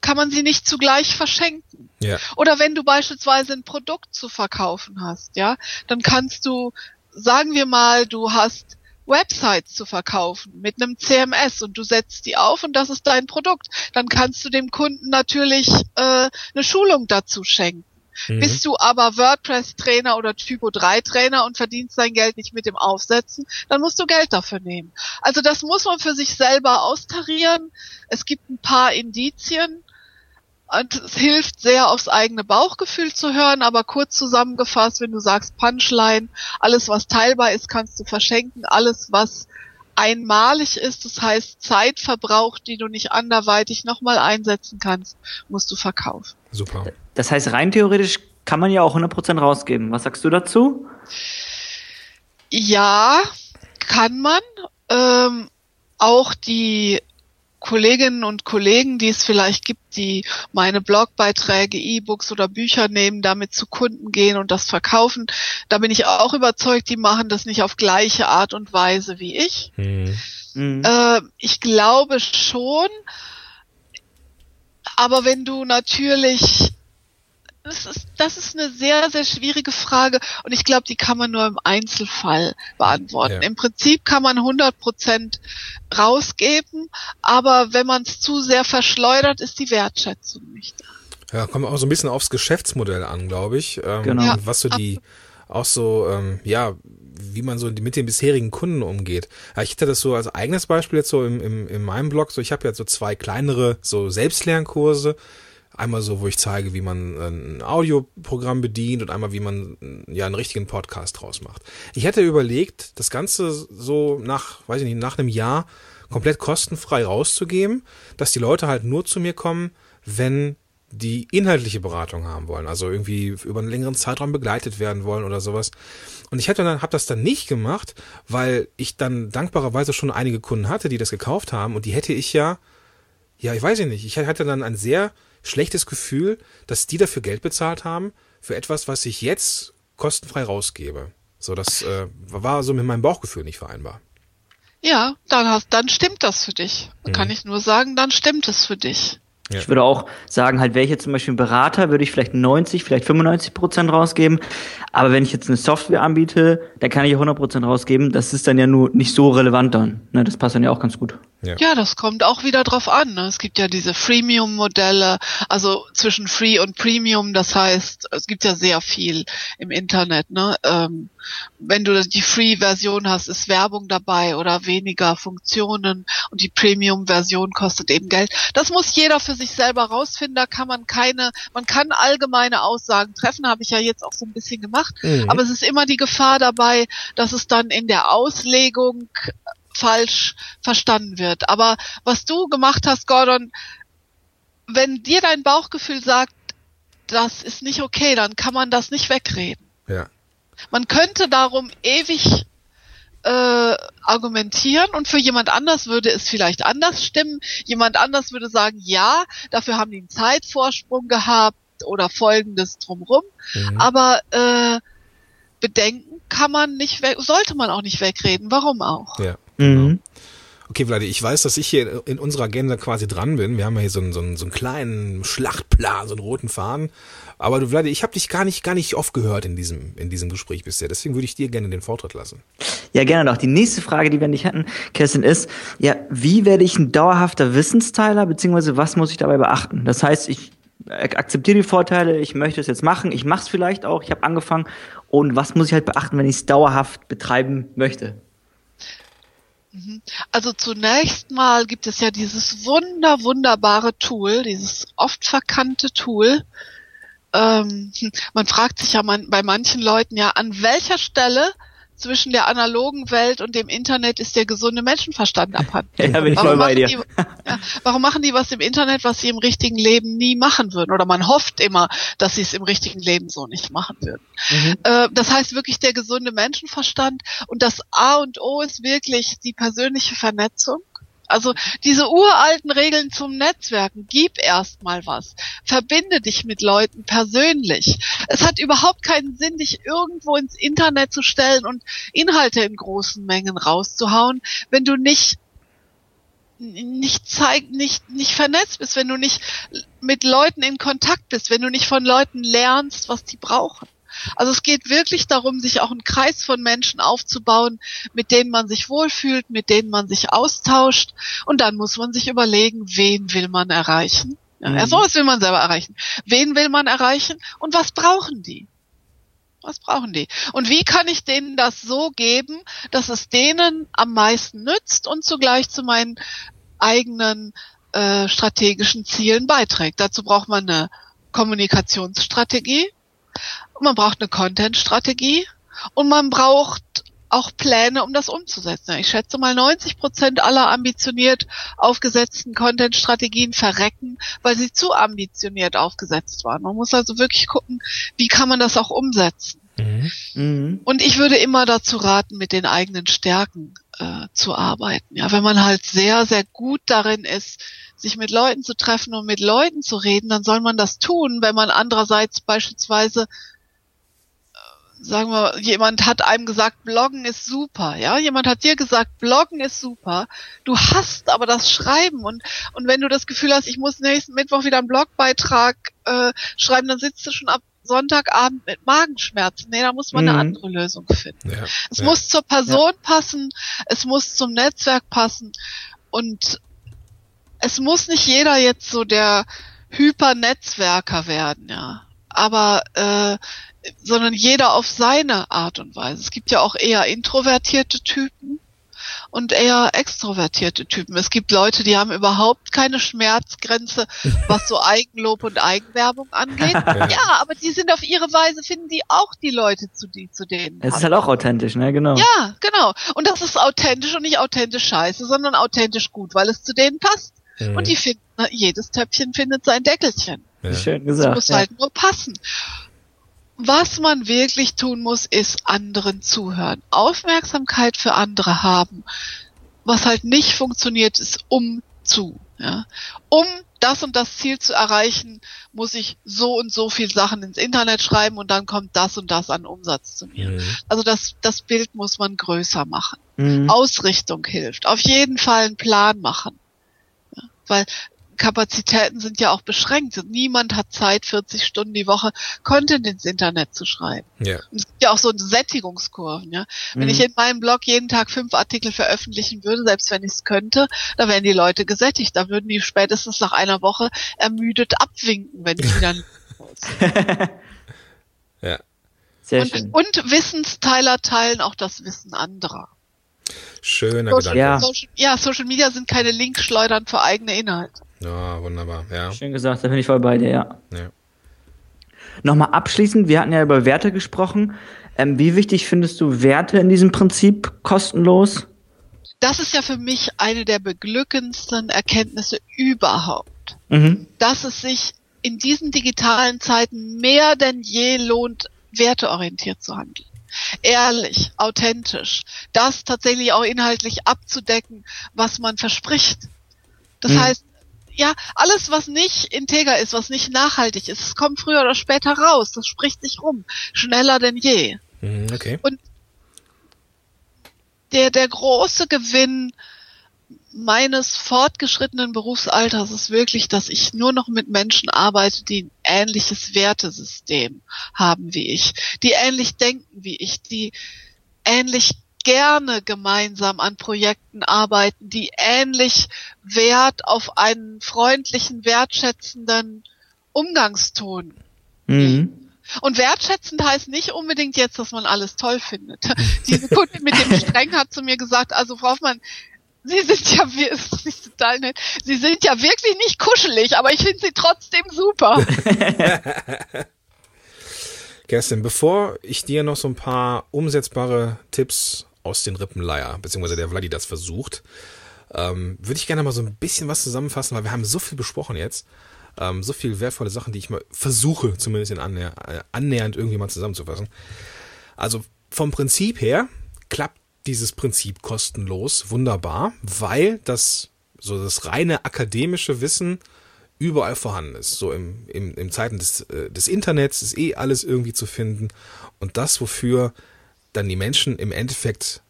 kann man sie nicht zugleich verschenken. Ja. Oder wenn du beispielsweise ein Produkt zu verkaufen hast, ja, dann kannst du, sagen wir mal, du hast Websites zu verkaufen mit einem CMS und du setzt die auf und das ist dein Produkt. Dann kannst du dem Kunden natürlich äh, eine Schulung dazu schenken. Mhm. Bist du aber WordPress-Trainer oder Typo-3-Trainer und verdienst dein Geld nicht mit dem Aufsetzen, dann musst du Geld dafür nehmen. Also das muss man für sich selber austarieren. Es gibt ein paar Indizien, und es hilft sehr, aufs eigene Bauchgefühl zu hören, aber kurz zusammengefasst, wenn du sagst Punchline, alles was teilbar ist, kannst du verschenken, alles was einmalig ist, das heißt Zeit verbraucht, die du nicht anderweitig nochmal einsetzen kannst, musst du verkaufen. Super. Das heißt, rein theoretisch kann man ja auch 100% rausgeben. Was sagst du dazu? Ja, kann man. Ähm, auch die Kolleginnen und Kollegen, die es vielleicht gibt, die meine Blogbeiträge, E-Books oder Bücher nehmen, damit zu Kunden gehen und das verkaufen. Da bin ich auch überzeugt, die machen das nicht auf gleiche Art und Weise wie ich. Mhm. Äh, ich glaube schon, aber wenn du natürlich das ist, das ist eine sehr, sehr schwierige Frage und ich glaube, die kann man nur im Einzelfall beantworten. Ja. Im Prinzip kann man 100 Prozent rausgeben, aber wenn man es zu sehr verschleudert, ist die Wertschätzung nicht da. Ja, kommt auch so ein bisschen aufs Geschäftsmodell an, glaube ich. Ähm, genau. Ja, was so die, auch so, ähm, ja, wie man so mit den bisherigen Kunden umgeht. Ich hätte das so als eigenes Beispiel jetzt so im, im, in meinem Blog. So, ich habe ja so zwei kleinere so Selbstlernkurse Einmal so, wo ich zeige, wie man ein Audioprogramm bedient und einmal, wie man ja einen richtigen Podcast draus macht. Ich hätte überlegt, das Ganze so nach, weiß ich nicht, nach einem Jahr komplett kostenfrei rauszugeben, dass die Leute halt nur zu mir kommen, wenn die inhaltliche Beratung haben wollen, also irgendwie über einen längeren Zeitraum begleitet werden wollen oder sowas. Und ich dann, habe das dann nicht gemacht, weil ich dann dankbarerweise schon einige Kunden hatte, die das gekauft haben und die hätte ich ja, ja, ich weiß nicht, ich hatte dann ein sehr schlechtes Gefühl, dass die dafür Geld bezahlt haben für etwas, was ich jetzt kostenfrei rausgebe. So, das äh, war so mit meinem Bauchgefühl nicht vereinbar. Ja, dann hast, dann stimmt das für dich. Dann mhm. kann ich nur sagen, dann stimmt es für dich. Ja. Ich würde auch sagen, halt, wäre ich jetzt zum Beispiel ein Berater, würde ich vielleicht 90, vielleicht 95 Prozent rausgeben. Aber wenn ich jetzt eine Software anbiete, dann kann ich 100 Prozent rausgeben. Das ist dann ja nur nicht so relevant dann. Ne, das passt dann ja auch ganz gut. Ja. ja, das kommt auch wieder drauf an. Ne? Es gibt ja diese Freemium-Modelle, also zwischen Free und Premium. Das heißt, es gibt ja sehr viel im Internet. Ne? Ähm, wenn du die Free-Version hast, ist Werbung dabei oder weniger Funktionen und die Premium-Version kostet eben Geld. Das muss jeder für sich selber rausfinden. Da kann man keine, man kann allgemeine Aussagen treffen, habe ich ja jetzt auch so ein bisschen gemacht. Mhm. Aber es ist immer die Gefahr dabei, dass es dann in der Auslegung falsch verstanden wird. Aber was du gemacht hast, Gordon, wenn dir dein Bauchgefühl sagt, das ist nicht okay, dann kann man das nicht wegreden. Ja. Man könnte darum ewig äh, argumentieren und für jemand anders würde es vielleicht anders stimmen. Jemand anders würde sagen, ja, dafür haben die einen Zeitvorsprung gehabt oder folgendes drumrum. Mhm. Aber äh, Bedenken kann man nicht weg, sollte man auch nicht wegreden. Warum auch? Ja. Mhm. Genau. Okay, Vladi, ich weiß, dass ich hier in unserer Agenda quasi dran bin. Wir haben ja hier so einen, so einen, so einen kleinen Schlachtplan, so einen roten Faden. Aber du, Vladi, ich habe dich gar nicht, gar nicht oft gehört in diesem, in diesem Gespräch bisher. Deswegen würde ich dir gerne den Vortritt lassen. Ja, gerne doch. Die nächste Frage, die wir nicht hatten, Kerstin, ist, ja, wie werde ich ein dauerhafter Wissensteiler, beziehungsweise was muss ich dabei beachten? Das heißt, ich akzeptiere die Vorteile, ich möchte es jetzt machen, ich mache es vielleicht auch, ich habe angefangen. Und was muss ich halt beachten, wenn ich es dauerhaft betreiben möchte? Mhm. Also zunächst mal gibt es ja dieses wunder, wunderbare Tool, dieses oft verkannte Tool. Ähm, man fragt sich ja man, bei manchen Leuten ja, an welcher Stelle zwischen der analogen Welt und dem Internet ist der gesunde Menschenverstand abhanden. *laughs* Ja, bin ich warum, voll bei dir. Die, ja, warum machen die was im Internet, was sie im richtigen Leben nie machen würden? Oder man hofft immer, dass sie es im richtigen Leben so nicht machen würden. Mhm. Äh, das heißt wirklich der gesunde Menschenverstand. Und das A und O ist wirklich die persönliche Vernetzung. Also diese uralten Regeln zum Netzwerken, gib erstmal was. Verbinde dich mit Leuten persönlich. Es hat überhaupt keinen Sinn, dich irgendwo ins Internet zu stellen und Inhalte in großen Mengen rauszuhauen, wenn du nicht nicht zeig, nicht, nicht vernetzt bist, wenn du nicht mit Leuten in Kontakt bist, wenn du nicht von Leuten lernst, was die brauchen. Also es geht wirklich darum, sich auch einen Kreis von Menschen aufzubauen, mit denen man sich wohlfühlt, mit denen man sich austauscht. Und dann muss man sich überlegen, wen will man erreichen. Ja, mhm. was will man selber erreichen. Wen will man erreichen und was brauchen die? Was brauchen die? Und wie kann ich denen das so geben, dass es denen am meisten nützt und zugleich zu meinen eigenen äh, strategischen Zielen beiträgt? Dazu braucht man eine Kommunikationsstrategie, man braucht eine Content-Strategie und man braucht auch Pläne, um das umzusetzen. Ich schätze mal 90 Prozent aller ambitioniert aufgesetzten Content-Strategien verrecken, weil sie zu ambitioniert aufgesetzt waren. Man muss also wirklich gucken, wie kann man das auch umsetzen. Mhm. mhm. Und ich würde immer dazu raten, mit den eigenen Stärken äh, zu arbeiten. Ja, wenn man halt sehr, sehr gut darin ist, sich mit Leuten zu treffen und mit Leuten zu reden, dann soll man das tun, wenn man andererseits beispielsweise sagen wir, jemand hat einem gesagt, Bloggen ist super, ja, jemand hat dir gesagt, Bloggen ist super. Du hast aber das Schreiben und und wenn du das Gefühl hast, ich muss nächsten Mittwoch wieder einen Blogbeitrag äh, schreiben, dann sitzt du schon ab Sonntagabend mit Magenschmerzen. Nee, da muss man mhm. eine andere Lösung finden. Ja, es ja. muss zur Person ja. passen, es muss zum Netzwerk passen und es muss nicht jeder jetzt so der Hypernetzwerker werden, ja. Aber äh, sondern jeder auf seine Art und Weise. Es gibt ja auch eher introvertierte Typen und eher extrovertierte Typen. Es gibt Leute, die haben überhaupt keine Schmerzgrenze, *laughs* was so Eigenlob und Eigenwerbung angeht. *laughs* Ja. aber die sind auf ihre Weise, finden die auch die Leute, zu, die, zu denen. Es ist halt auch authentisch, ne, genau. Ja, genau. Und das ist authentisch und nicht authentisch scheiße, sondern authentisch gut, weil es zu denen passt. Mhm. Und die finden, jedes Töpfchen findet sein Deckelchen. Ja. Schön gesagt. Es muss ja. halt nur passen. Was man wirklich tun muss, ist anderen zuhören. Aufmerksamkeit für andere haben. Was halt nicht funktioniert, ist um zu. Ja. Um das und das Ziel zu erreichen, muss ich so und so viel Sachen ins Internet schreiben und dann kommt das und das an Umsatz zu mir. Mhm. Also das, das Bild muss man größer machen. Mhm. Ausrichtung hilft. Auf jeden Fall einen Plan machen. Ja. Weil Kapazitäten sind ja auch beschränkt. Niemand hat Zeit, 40 Stunden die Woche Content ins Internet zu schreiben. Ja. Und es gibt ja auch so Sättigungskurven. Ja? Wenn mhm. ich in meinem Blog jeden Tag fünf Artikel veröffentlichen würde, selbst wenn ich es könnte, da wären die Leute gesättigt. Da würden die spätestens nach einer Woche ermüdet abwinken, wenn ich wieder *laughs* Ja. Sehr und, schön. und Wissensteiler teilen auch das Wissen anderer. Schöner Social, Gedanke. Ja. Social, ja, Social Media sind keine Linkschleudern für eigene Inhalte. Ja, wunderbar, ja. Schön gesagt, da bin ich voll bei dir, ja. ja. Nochmal abschließend, wir hatten ja über Werte gesprochen. Ähm, wie wichtig findest du Werte in diesem Prinzip kostenlos? Das ist ja für mich eine der beglückendsten Erkenntnisse überhaupt. Mhm. Dass es sich in diesen digitalen Zeiten mehr denn je lohnt, werteorientiert zu handeln. Ehrlich, authentisch, das tatsächlich auch inhaltlich abzudecken, was man verspricht. Das mhm. heißt, ja, alles, was nicht integer ist, was nicht nachhaltig ist, es kommt früher oder später raus. Das spricht sich rum. Schneller denn je. Mhm, okay. Und der, der große Gewinn meines fortgeschrittenen Berufsalters ist wirklich, dass ich nur noch mit Menschen arbeite, die ein ähnliches Wertesystem haben wie ich, die ähnlich denken wie ich, die ähnlich gerne gemeinsam an Projekten arbeiten, die ähnlich Wert auf einen freundlichen, wertschätzenden Umgangston. Mhm. Und wertschätzend heißt nicht unbedingt jetzt, dass man alles toll findet. *laughs* Diese Kundin mit dem Streng hat zu mir gesagt, also Frau Hoffmann, Sie sind ja, *laughs* das ist total nett. Sie sind ja wirklich nicht kuschelig, aber ich finde sie trotzdem super. *laughs* Kerstin, bevor ich dir noch so ein paar umsetzbare Tipps aus den Rippen leier, beziehungsweise der Vladi das versucht, ähm, würde ich gerne mal so ein bisschen was zusammenfassen, weil wir haben so viel besprochen jetzt. Ähm, so viel wertvolle Sachen, die ich mal versuche, zumindest in annäher, äh, annähernd irgendwie mal zusammenzufassen. Also vom Prinzip her klappt dieses Prinzip kostenlos wunderbar, weil das so das reine akademische Wissen überall vorhanden ist. So im, im, im Zeiten des, äh, des Internets ist eh alles irgendwie zu finden. Und das, wofür dann die Menschen im Endeffekt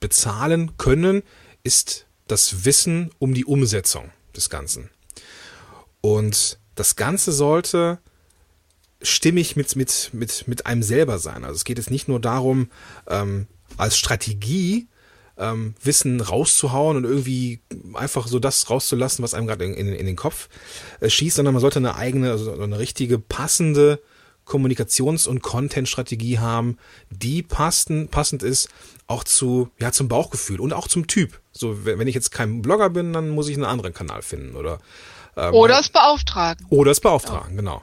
bezahlen können, ist das Wissen um die Umsetzung des Ganzen. Und das Ganze sollte stimmig mit, mit, mit, mit einem selber sein. Also es geht jetzt nicht nur darum, ähm, als Strategie ähm, Wissen rauszuhauen und irgendwie einfach so das rauszulassen, was einem gerade in, in, in, den Kopf äh, schießt, sondern man sollte eine eigene, also eine richtige, passende Kommunikations- und Content-Strategie haben, die passend, passend ist auch zu, ja, zum Bauchgefühl und auch zum Typ. So, wenn ich jetzt kein Blogger bin, dann muss ich einen anderen Kanal finden oder ähm, oder es beauftragen. Oder es beauftragen, ja. genau.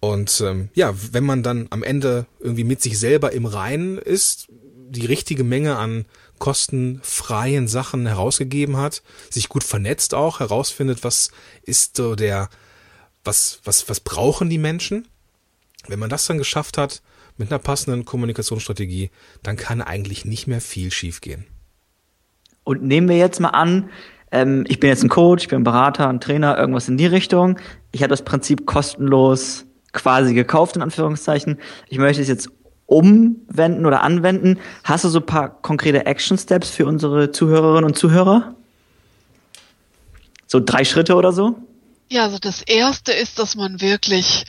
Und ähm, ja, wenn man dann am Ende irgendwie mit sich selber im Reinen ist, die richtige Menge an kostenfreien Sachen herausgegeben hat, sich gut vernetzt auch, herausfindet, was ist so der, was, was, was brauchen die Menschen. Wenn man das dann geschafft hat, mit einer passenden Kommunikationsstrategie, dann kann eigentlich nicht mehr viel schiefgehen. Und nehmen wir jetzt mal an, ähm, ich bin jetzt ein Coach, ich bin ein Berater, ein Trainer, irgendwas in die Richtung. Ich habe das Prinzip kostenlos quasi gekauft, in Anführungszeichen. Ich möchte es jetzt umwenden oder anwenden. Hast du so ein paar konkrete Action Steps für unsere Zuhörerinnen und Zuhörer? So drei Schritte oder so? Ja, also das erste ist, dass man wirklich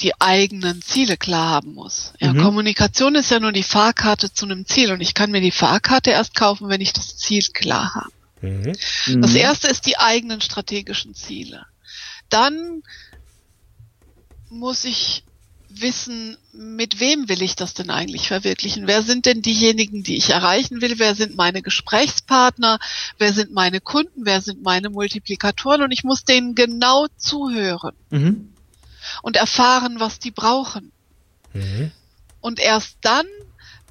die eigenen Ziele klar haben muss. Ja, mhm. Kommunikation ist ja nur die Fahrkarte zu einem Ziel und ich kann mir die Fahrkarte erst kaufen, wenn ich das Ziel klar habe. Mhm. Das mhm. erste ist die eigenen strategischen Ziele. Dann muss ich wissen, mit wem will ich das denn eigentlich verwirklichen? Wer sind denn diejenigen, die ich erreichen will? Wer sind meine Gesprächspartner? Wer sind meine Kunden? Wer sind meine Multiplikatoren? Und ich muss denen genau zuhören Mhm. Und erfahren, was die brauchen. Mhm. Und erst dann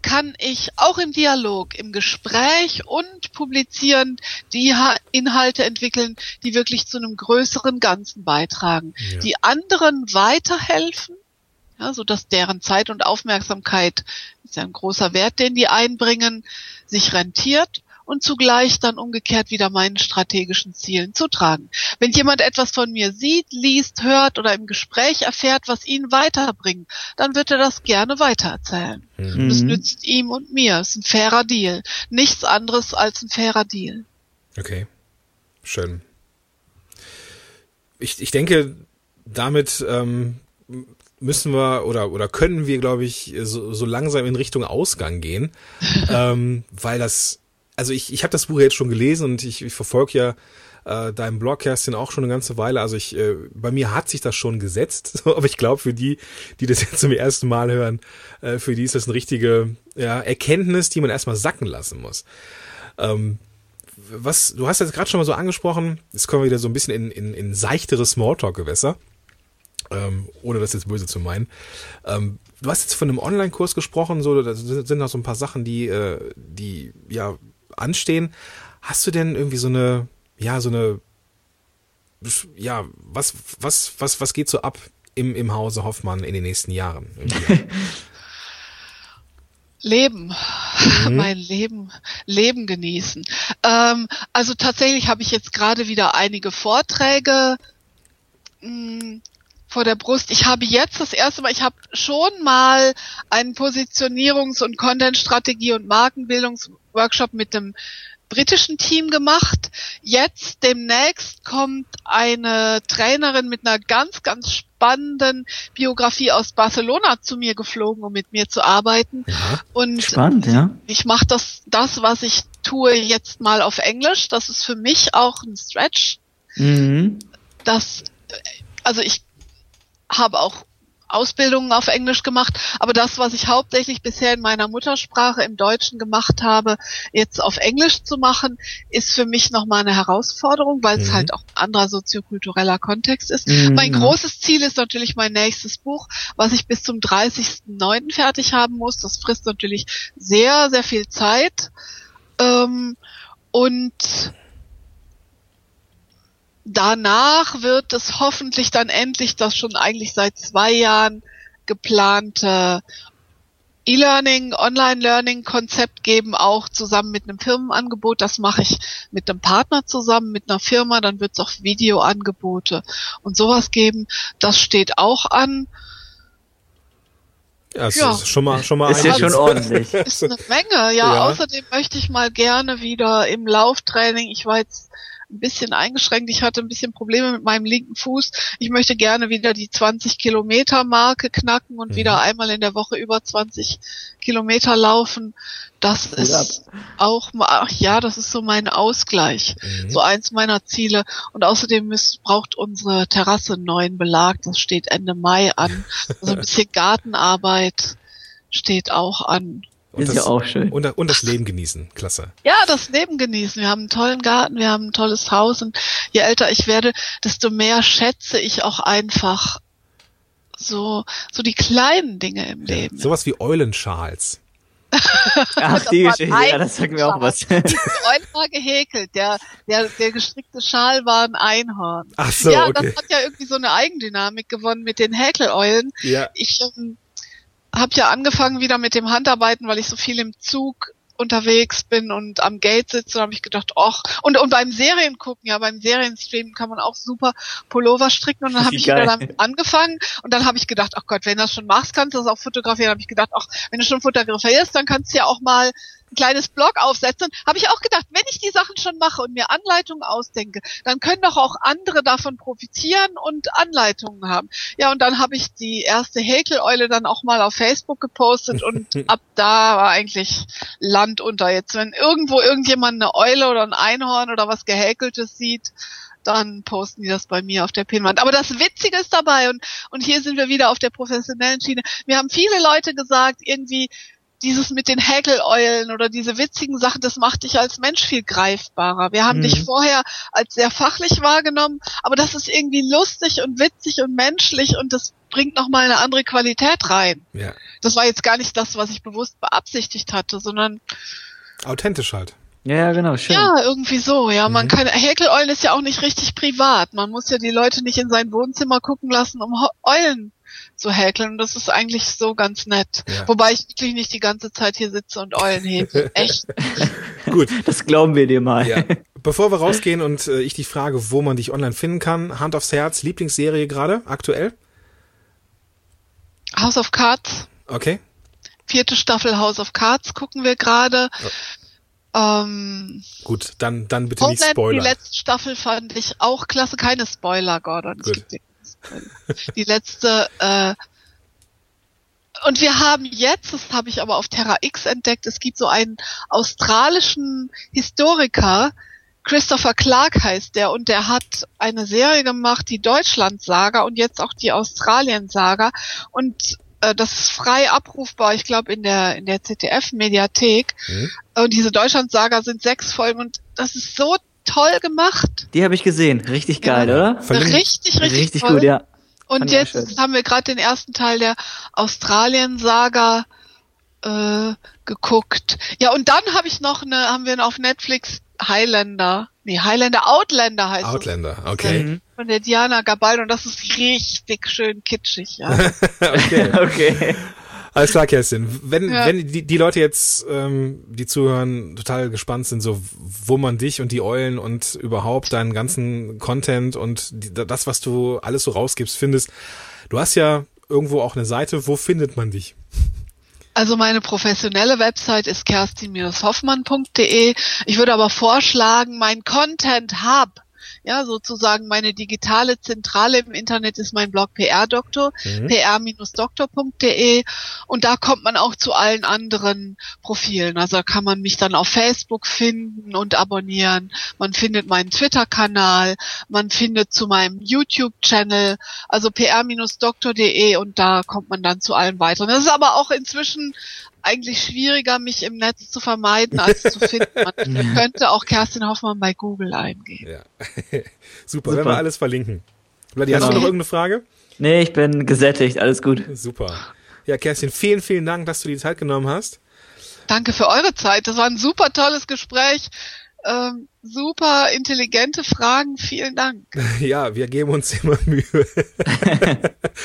kann ich auch im Dialog, im Gespräch und publizieren die Ha- Inhalte entwickeln, die wirklich zu einem größeren Ganzen beitragen, Ja. die anderen weiterhelfen, ja, so dass deren Zeit und Aufmerksamkeit ist ja ein großer Wert, den die einbringen, sich rentiert und zugleich dann umgekehrt wieder meinen strategischen Zielen zutragen. Wenn jemand etwas von mir sieht, liest, hört oder im Gespräch erfährt, was ihn weiterbringt, dann wird er das gerne weitererzählen. Mhm. Mhm. nützt ihm und mir. Es ist ein fairer Deal. Nichts anderes als ein fairer Deal. Okay, schön. Ich, ich denke, damit ähm, müssen wir oder oder können wir, glaube ich, so, so langsam in Richtung Ausgang gehen, *laughs* ähm, weil das, also ich, ich habe das Buch jetzt schon gelesen und ich, ich verfolge ja äh, deinen Blog, Kerstin, auch schon eine ganze Weile. Also ich, äh, bei mir hat sich das schon gesetzt, *laughs* aber ich glaube, für die, die das jetzt zum ersten Mal hören, äh, für die ist das eine richtige ja, Erkenntnis, die man erstmal sacken lassen muss. Ähm, was, du hast jetzt gerade schon mal so angesprochen, jetzt kommen wir wieder so ein bisschen in, in, in seichtere Smalltalk-Gewässer, ähm, ohne das jetzt böse zu meinen. Ähm, du hast jetzt von einem Online-Kurs gesprochen, so, da sind sind noch so ein paar Sachen, die, äh, die ja anstehen. Hast du denn irgendwie so eine, ja, so eine, ja, was, was, was, was geht so ab im, im Hause Hoffmann in den nächsten Jahren? *laughs* Leben, *laughs* mein Leben, Leben genießen. Ähm, also tatsächlich habe ich jetzt gerade wieder einige Vorträge mh, vor der Brust. Ich habe jetzt das erste Mal, ich habe schon mal einen Positionierungs- und Content-Strategie- und Markenbildungsworkshop mit dem britischen Team gemacht. Jetzt demnächst kommt eine Trainerin mit einer ganz, ganz spannenden Biografie aus Barcelona zu mir geflogen, um mit mir zu arbeiten. Und Spannend, ja. ich mache das, das, was ich tue, jetzt mal auf Englisch. Das ist für mich auch ein Stretch. Mhm. Das, also ich habe auch Ausbildungen auf Englisch gemacht, aber das, was ich hauptsächlich bisher in meiner Muttersprache im Deutschen gemacht habe, jetzt auf Englisch zu machen, ist für mich nochmal eine Herausforderung, weil es Mhm. halt auch ein anderer soziokultureller Kontext ist. Mhm, Mein großes Ziel ist natürlich mein nächstes Buch, was ich bis zum 30.09. fertig haben muss. Das frisst natürlich sehr, sehr viel Zeit. Ähm, und danach wird es hoffentlich dann endlich das schon eigentlich seit zwei Jahren geplante E-Learning, Online-Learning-Konzept geben, auch zusammen mit einem Firmenangebot. Das mache ich mit einem Partner zusammen, mit einer Firma. Dann wird es auch Videoangebote und sowas geben. Das steht auch an. Ja, das Ja. ist schon mal, schon mal Ist ja schon ordentlich. *laughs* Ist eine Menge. Ja, Ja. außerdem möchte ich mal gerne wieder im Lauftraining. Ich war jetzt ein bisschen eingeschränkt. Ich hatte ein bisschen Probleme mit meinem linken Fuß. Ich möchte gerne wieder die 20 Kilometer Marke knacken und Mhm. wieder einmal in der Woche über 20 Kilometer laufen. Das Hut ist auch mal, ach ja, das ist so mein Ausgleich. Mhm. So eins meiner Ziele. Und außerdem müsst, braucht unsere Terrasse einen neuen Belag. Das steht Ende Mai an. Also ein bisschen Gartenarbeit steht auch an. Und Ist das, ja auch schön. Und, und das Leben genießen. Klasse. Ja, das Leben genießen. Wir haben einen tollen Garten, wir haben ein tolles Haus und je älter ich werde, desto mehr schätze ich auch einfach so, so die kleinen Dinge im Leben. Sowas wie Eulenschals. Ach, die Geschichte, ja, das sagt mir auch was. Die Eulen war gehäkelt. Der, der, der gestrickte Schal war ein Einhorn. Ach so, ja, okay. das hat ja irgendwie so eine Eigendynamik gewonnen mit den Häkeleulen. Ja. Ich ähm, habe ja angefangen wieder mit dem Handarbeiten, weil ich so viel im Zug unterwegs bin und am Gate sitze, habe ich gedacht, och, und, und beim Serien gucken, ja, beim Serienstreamen kann man auch super Pullover stricken. Und dann *laughs* habe ich wieder damit angefangen. Und dann habe ich gedacht, ach Gott, wenn du das schon machst, kannst du das auch fotografieren. habe ich gedacht, ach, wenn du schon fotografierst, dann kannst du ja auch mal kleines Blog aufsetzen. Habe ich auch gedacht, wenn ich die Sachen schon mache und mir Anleitungen ausdenke, dann können doch auch andere davon profitieren und Anleitungen haben. Ja, und dann habe ich die erste Häkeleule dann auch mal auf Facebook gepostet und *laughs* ab da war eigentlich Land unter. Jetzt, wenn irgendwo irgendjemand eine Eule oder ein Einhorn oder was Gehäkeltes sieht, dann posten die das bei mir auf der Pinwand. Aber das Witzige ist dabei und, und hier sind wir wieder auf der professionellen Schiene. Mir haben viele Leute gesagt, irgendwie, dieses mit den Häkeleulen oder diese witzigen Sachen, das macht dich als Mensch viel greifbarer. Wir haben mhm. dich vorher als sehr fachlich wahrgenommen, aber das ist irgendwie lustig und witzig und menschlich und das bringt nochmal eine andere Qualität rein. Ja. Das war jetzt gar nicht das, was ich bewusst beabsichtigt hatte, sondern authentisch halt. Ja, genau, schön. Ja, irgendwie so, ja. Man mhm. kann, Häkeleulen ist ja auch nicht richtig privat. Man muss ja die Leute nicht in sein Wohnzimmer gucken lassen, um Eulen zu häkeln. Und das ist eigentlich so ganz nett. Ja. Wobei ich wirklich nicht die ganze Zeit hier sitze und Eulen hebe. *laughs* Echt. Gut. *laughs* Das glauben wir dir mal. Ja. Bevor wir rausgehen und äh, ich dich frage, wo man dich online finden kann, Hand aufs Herz, Lieblingsserie gerade, aktuell? House of Cards. Okay. Vierte Staffel House of Cards gucken wir gerade. Oh. Ähm, Gut, dann, dann bitte Homeland, nicht Spoiler. Die letzte Staffel fand ich auch klasse. Keine Spoiler, Gordon. Gut. Die letzte, äh, und wir haben jetzt, das habe ich aber auf Terra X entdeckt, es gibt so einen australischen Historiker, Christopher Clark heißt der, und der hat eine Serie gemacht, die Deutschland-Saga und jetzt auch die Australien-Saga. Und äh, das ist frei abrufbar, ich glaube, in der, in der ZDF-Mediathek. Mhm. Und diese Deutschland-Saga sind sechs Folgen und das ist so toll gemacht. Die habe ich gesehen. Richtig geil, ja. oder? Verlinkt. Richtig, richtig, richtig toll. gut, ja. Und jetzt haben wir gerade den ersten Teil der Australien-Saga äh, geguckt. Ja, und dann habe ich noch eine, haben wir auf Netflix Highlander. Nee, Highlander Outlander heißt Outlander, es. okay. Mhm. Von der Diana Gabal und das ist richtig schön kitschig, ja. *laughs* okay. *laughs* okay. Alles klar, Kerstin. Wenn, ja. wenn die, die Leute jetzt, ähm, die zuhören, total gespannt sind, so wo man dich und die Eulen und überhaupt deinen ganzen Content und die, das, was du alles so rausgibst, findest. Du hast ja irgendwo auch eine Seite, wo findet man dich? Also meine professionelle Website ist kerstin-hoffmann.de. Ich würde aber vorschlagen, mein Content Hub ja, sozusagen meine digitale Zentrale im Internet ist mein Blog PR Doktor, mhm. pr-doktor.de und da kommt man auch zu allen anderen Profilen. Also kann man mich dann auf Facebook finden und abonnieren. Man findet meinen Twitter-Kanal, man findet zu meinem YouTube-Channel, also pr-doktor.de und da kommt man dann zu allen weiteren. Das ist aber auch inzwischen eigentlich schwieriger, mich im Netz zu vermeiden, als zu finden. Man *laughs* könnte auch Kerstin Hoffmann bei Google eingeben. Ja. *laughs* Super, Super, werden wir alles verlinken. Vladi, genau. hast du noch irgendeine Frage? Nee, ich bin gesättigt, alles gut. Super. Ja, Kerstin, vielen, vielen Dank, dass du die Zeit genommen hast. Danke für eure Zeit. Das war ein super tolles Gespräch. Ähm, super intelligente Fragen. Vielen Dank. *laughs* Ja, wir geben uns immer Mühe.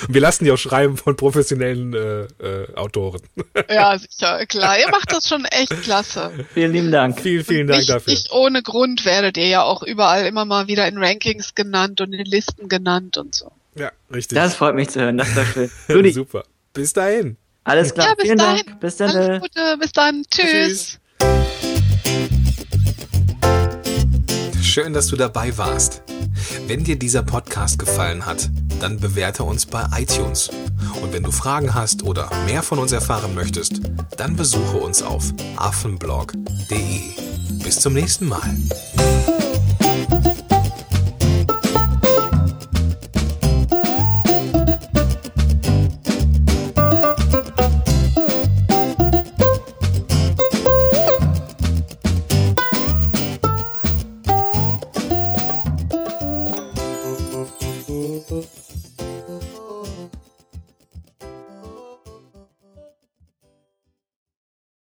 wir lassen die auch schreiben von professionellen äh, äh, Autoren. *laughs* ja, sicher, klar. Ihr macht das schon echt klasse. Vielen lieben Dank. Vielen, vielen Dank nicht, dafür. Nicht ohne Grund werdet ihr ja auch überall immer mal wieder in Rankings genannt und in Listen genannt und so. Ja, richtig. Das freut mich zu hören. Das ist doch schön. *laughs* Super. Bis dahin. Alles klar. Ja, bis Vielen dahin. Dank. Bis dann. Alles Gute. Bis dann. Tschüss. Tschüss. Schön, dass du dabei warst. Wenn dir dieser Podcast gefallen hat, dann bewerte uns bei iTunes. Und wenn du Fragen hast oder mehr von uns erfahren möchtest, dann besuche uns auf affenblog.de. Bis zum nächsten Mal.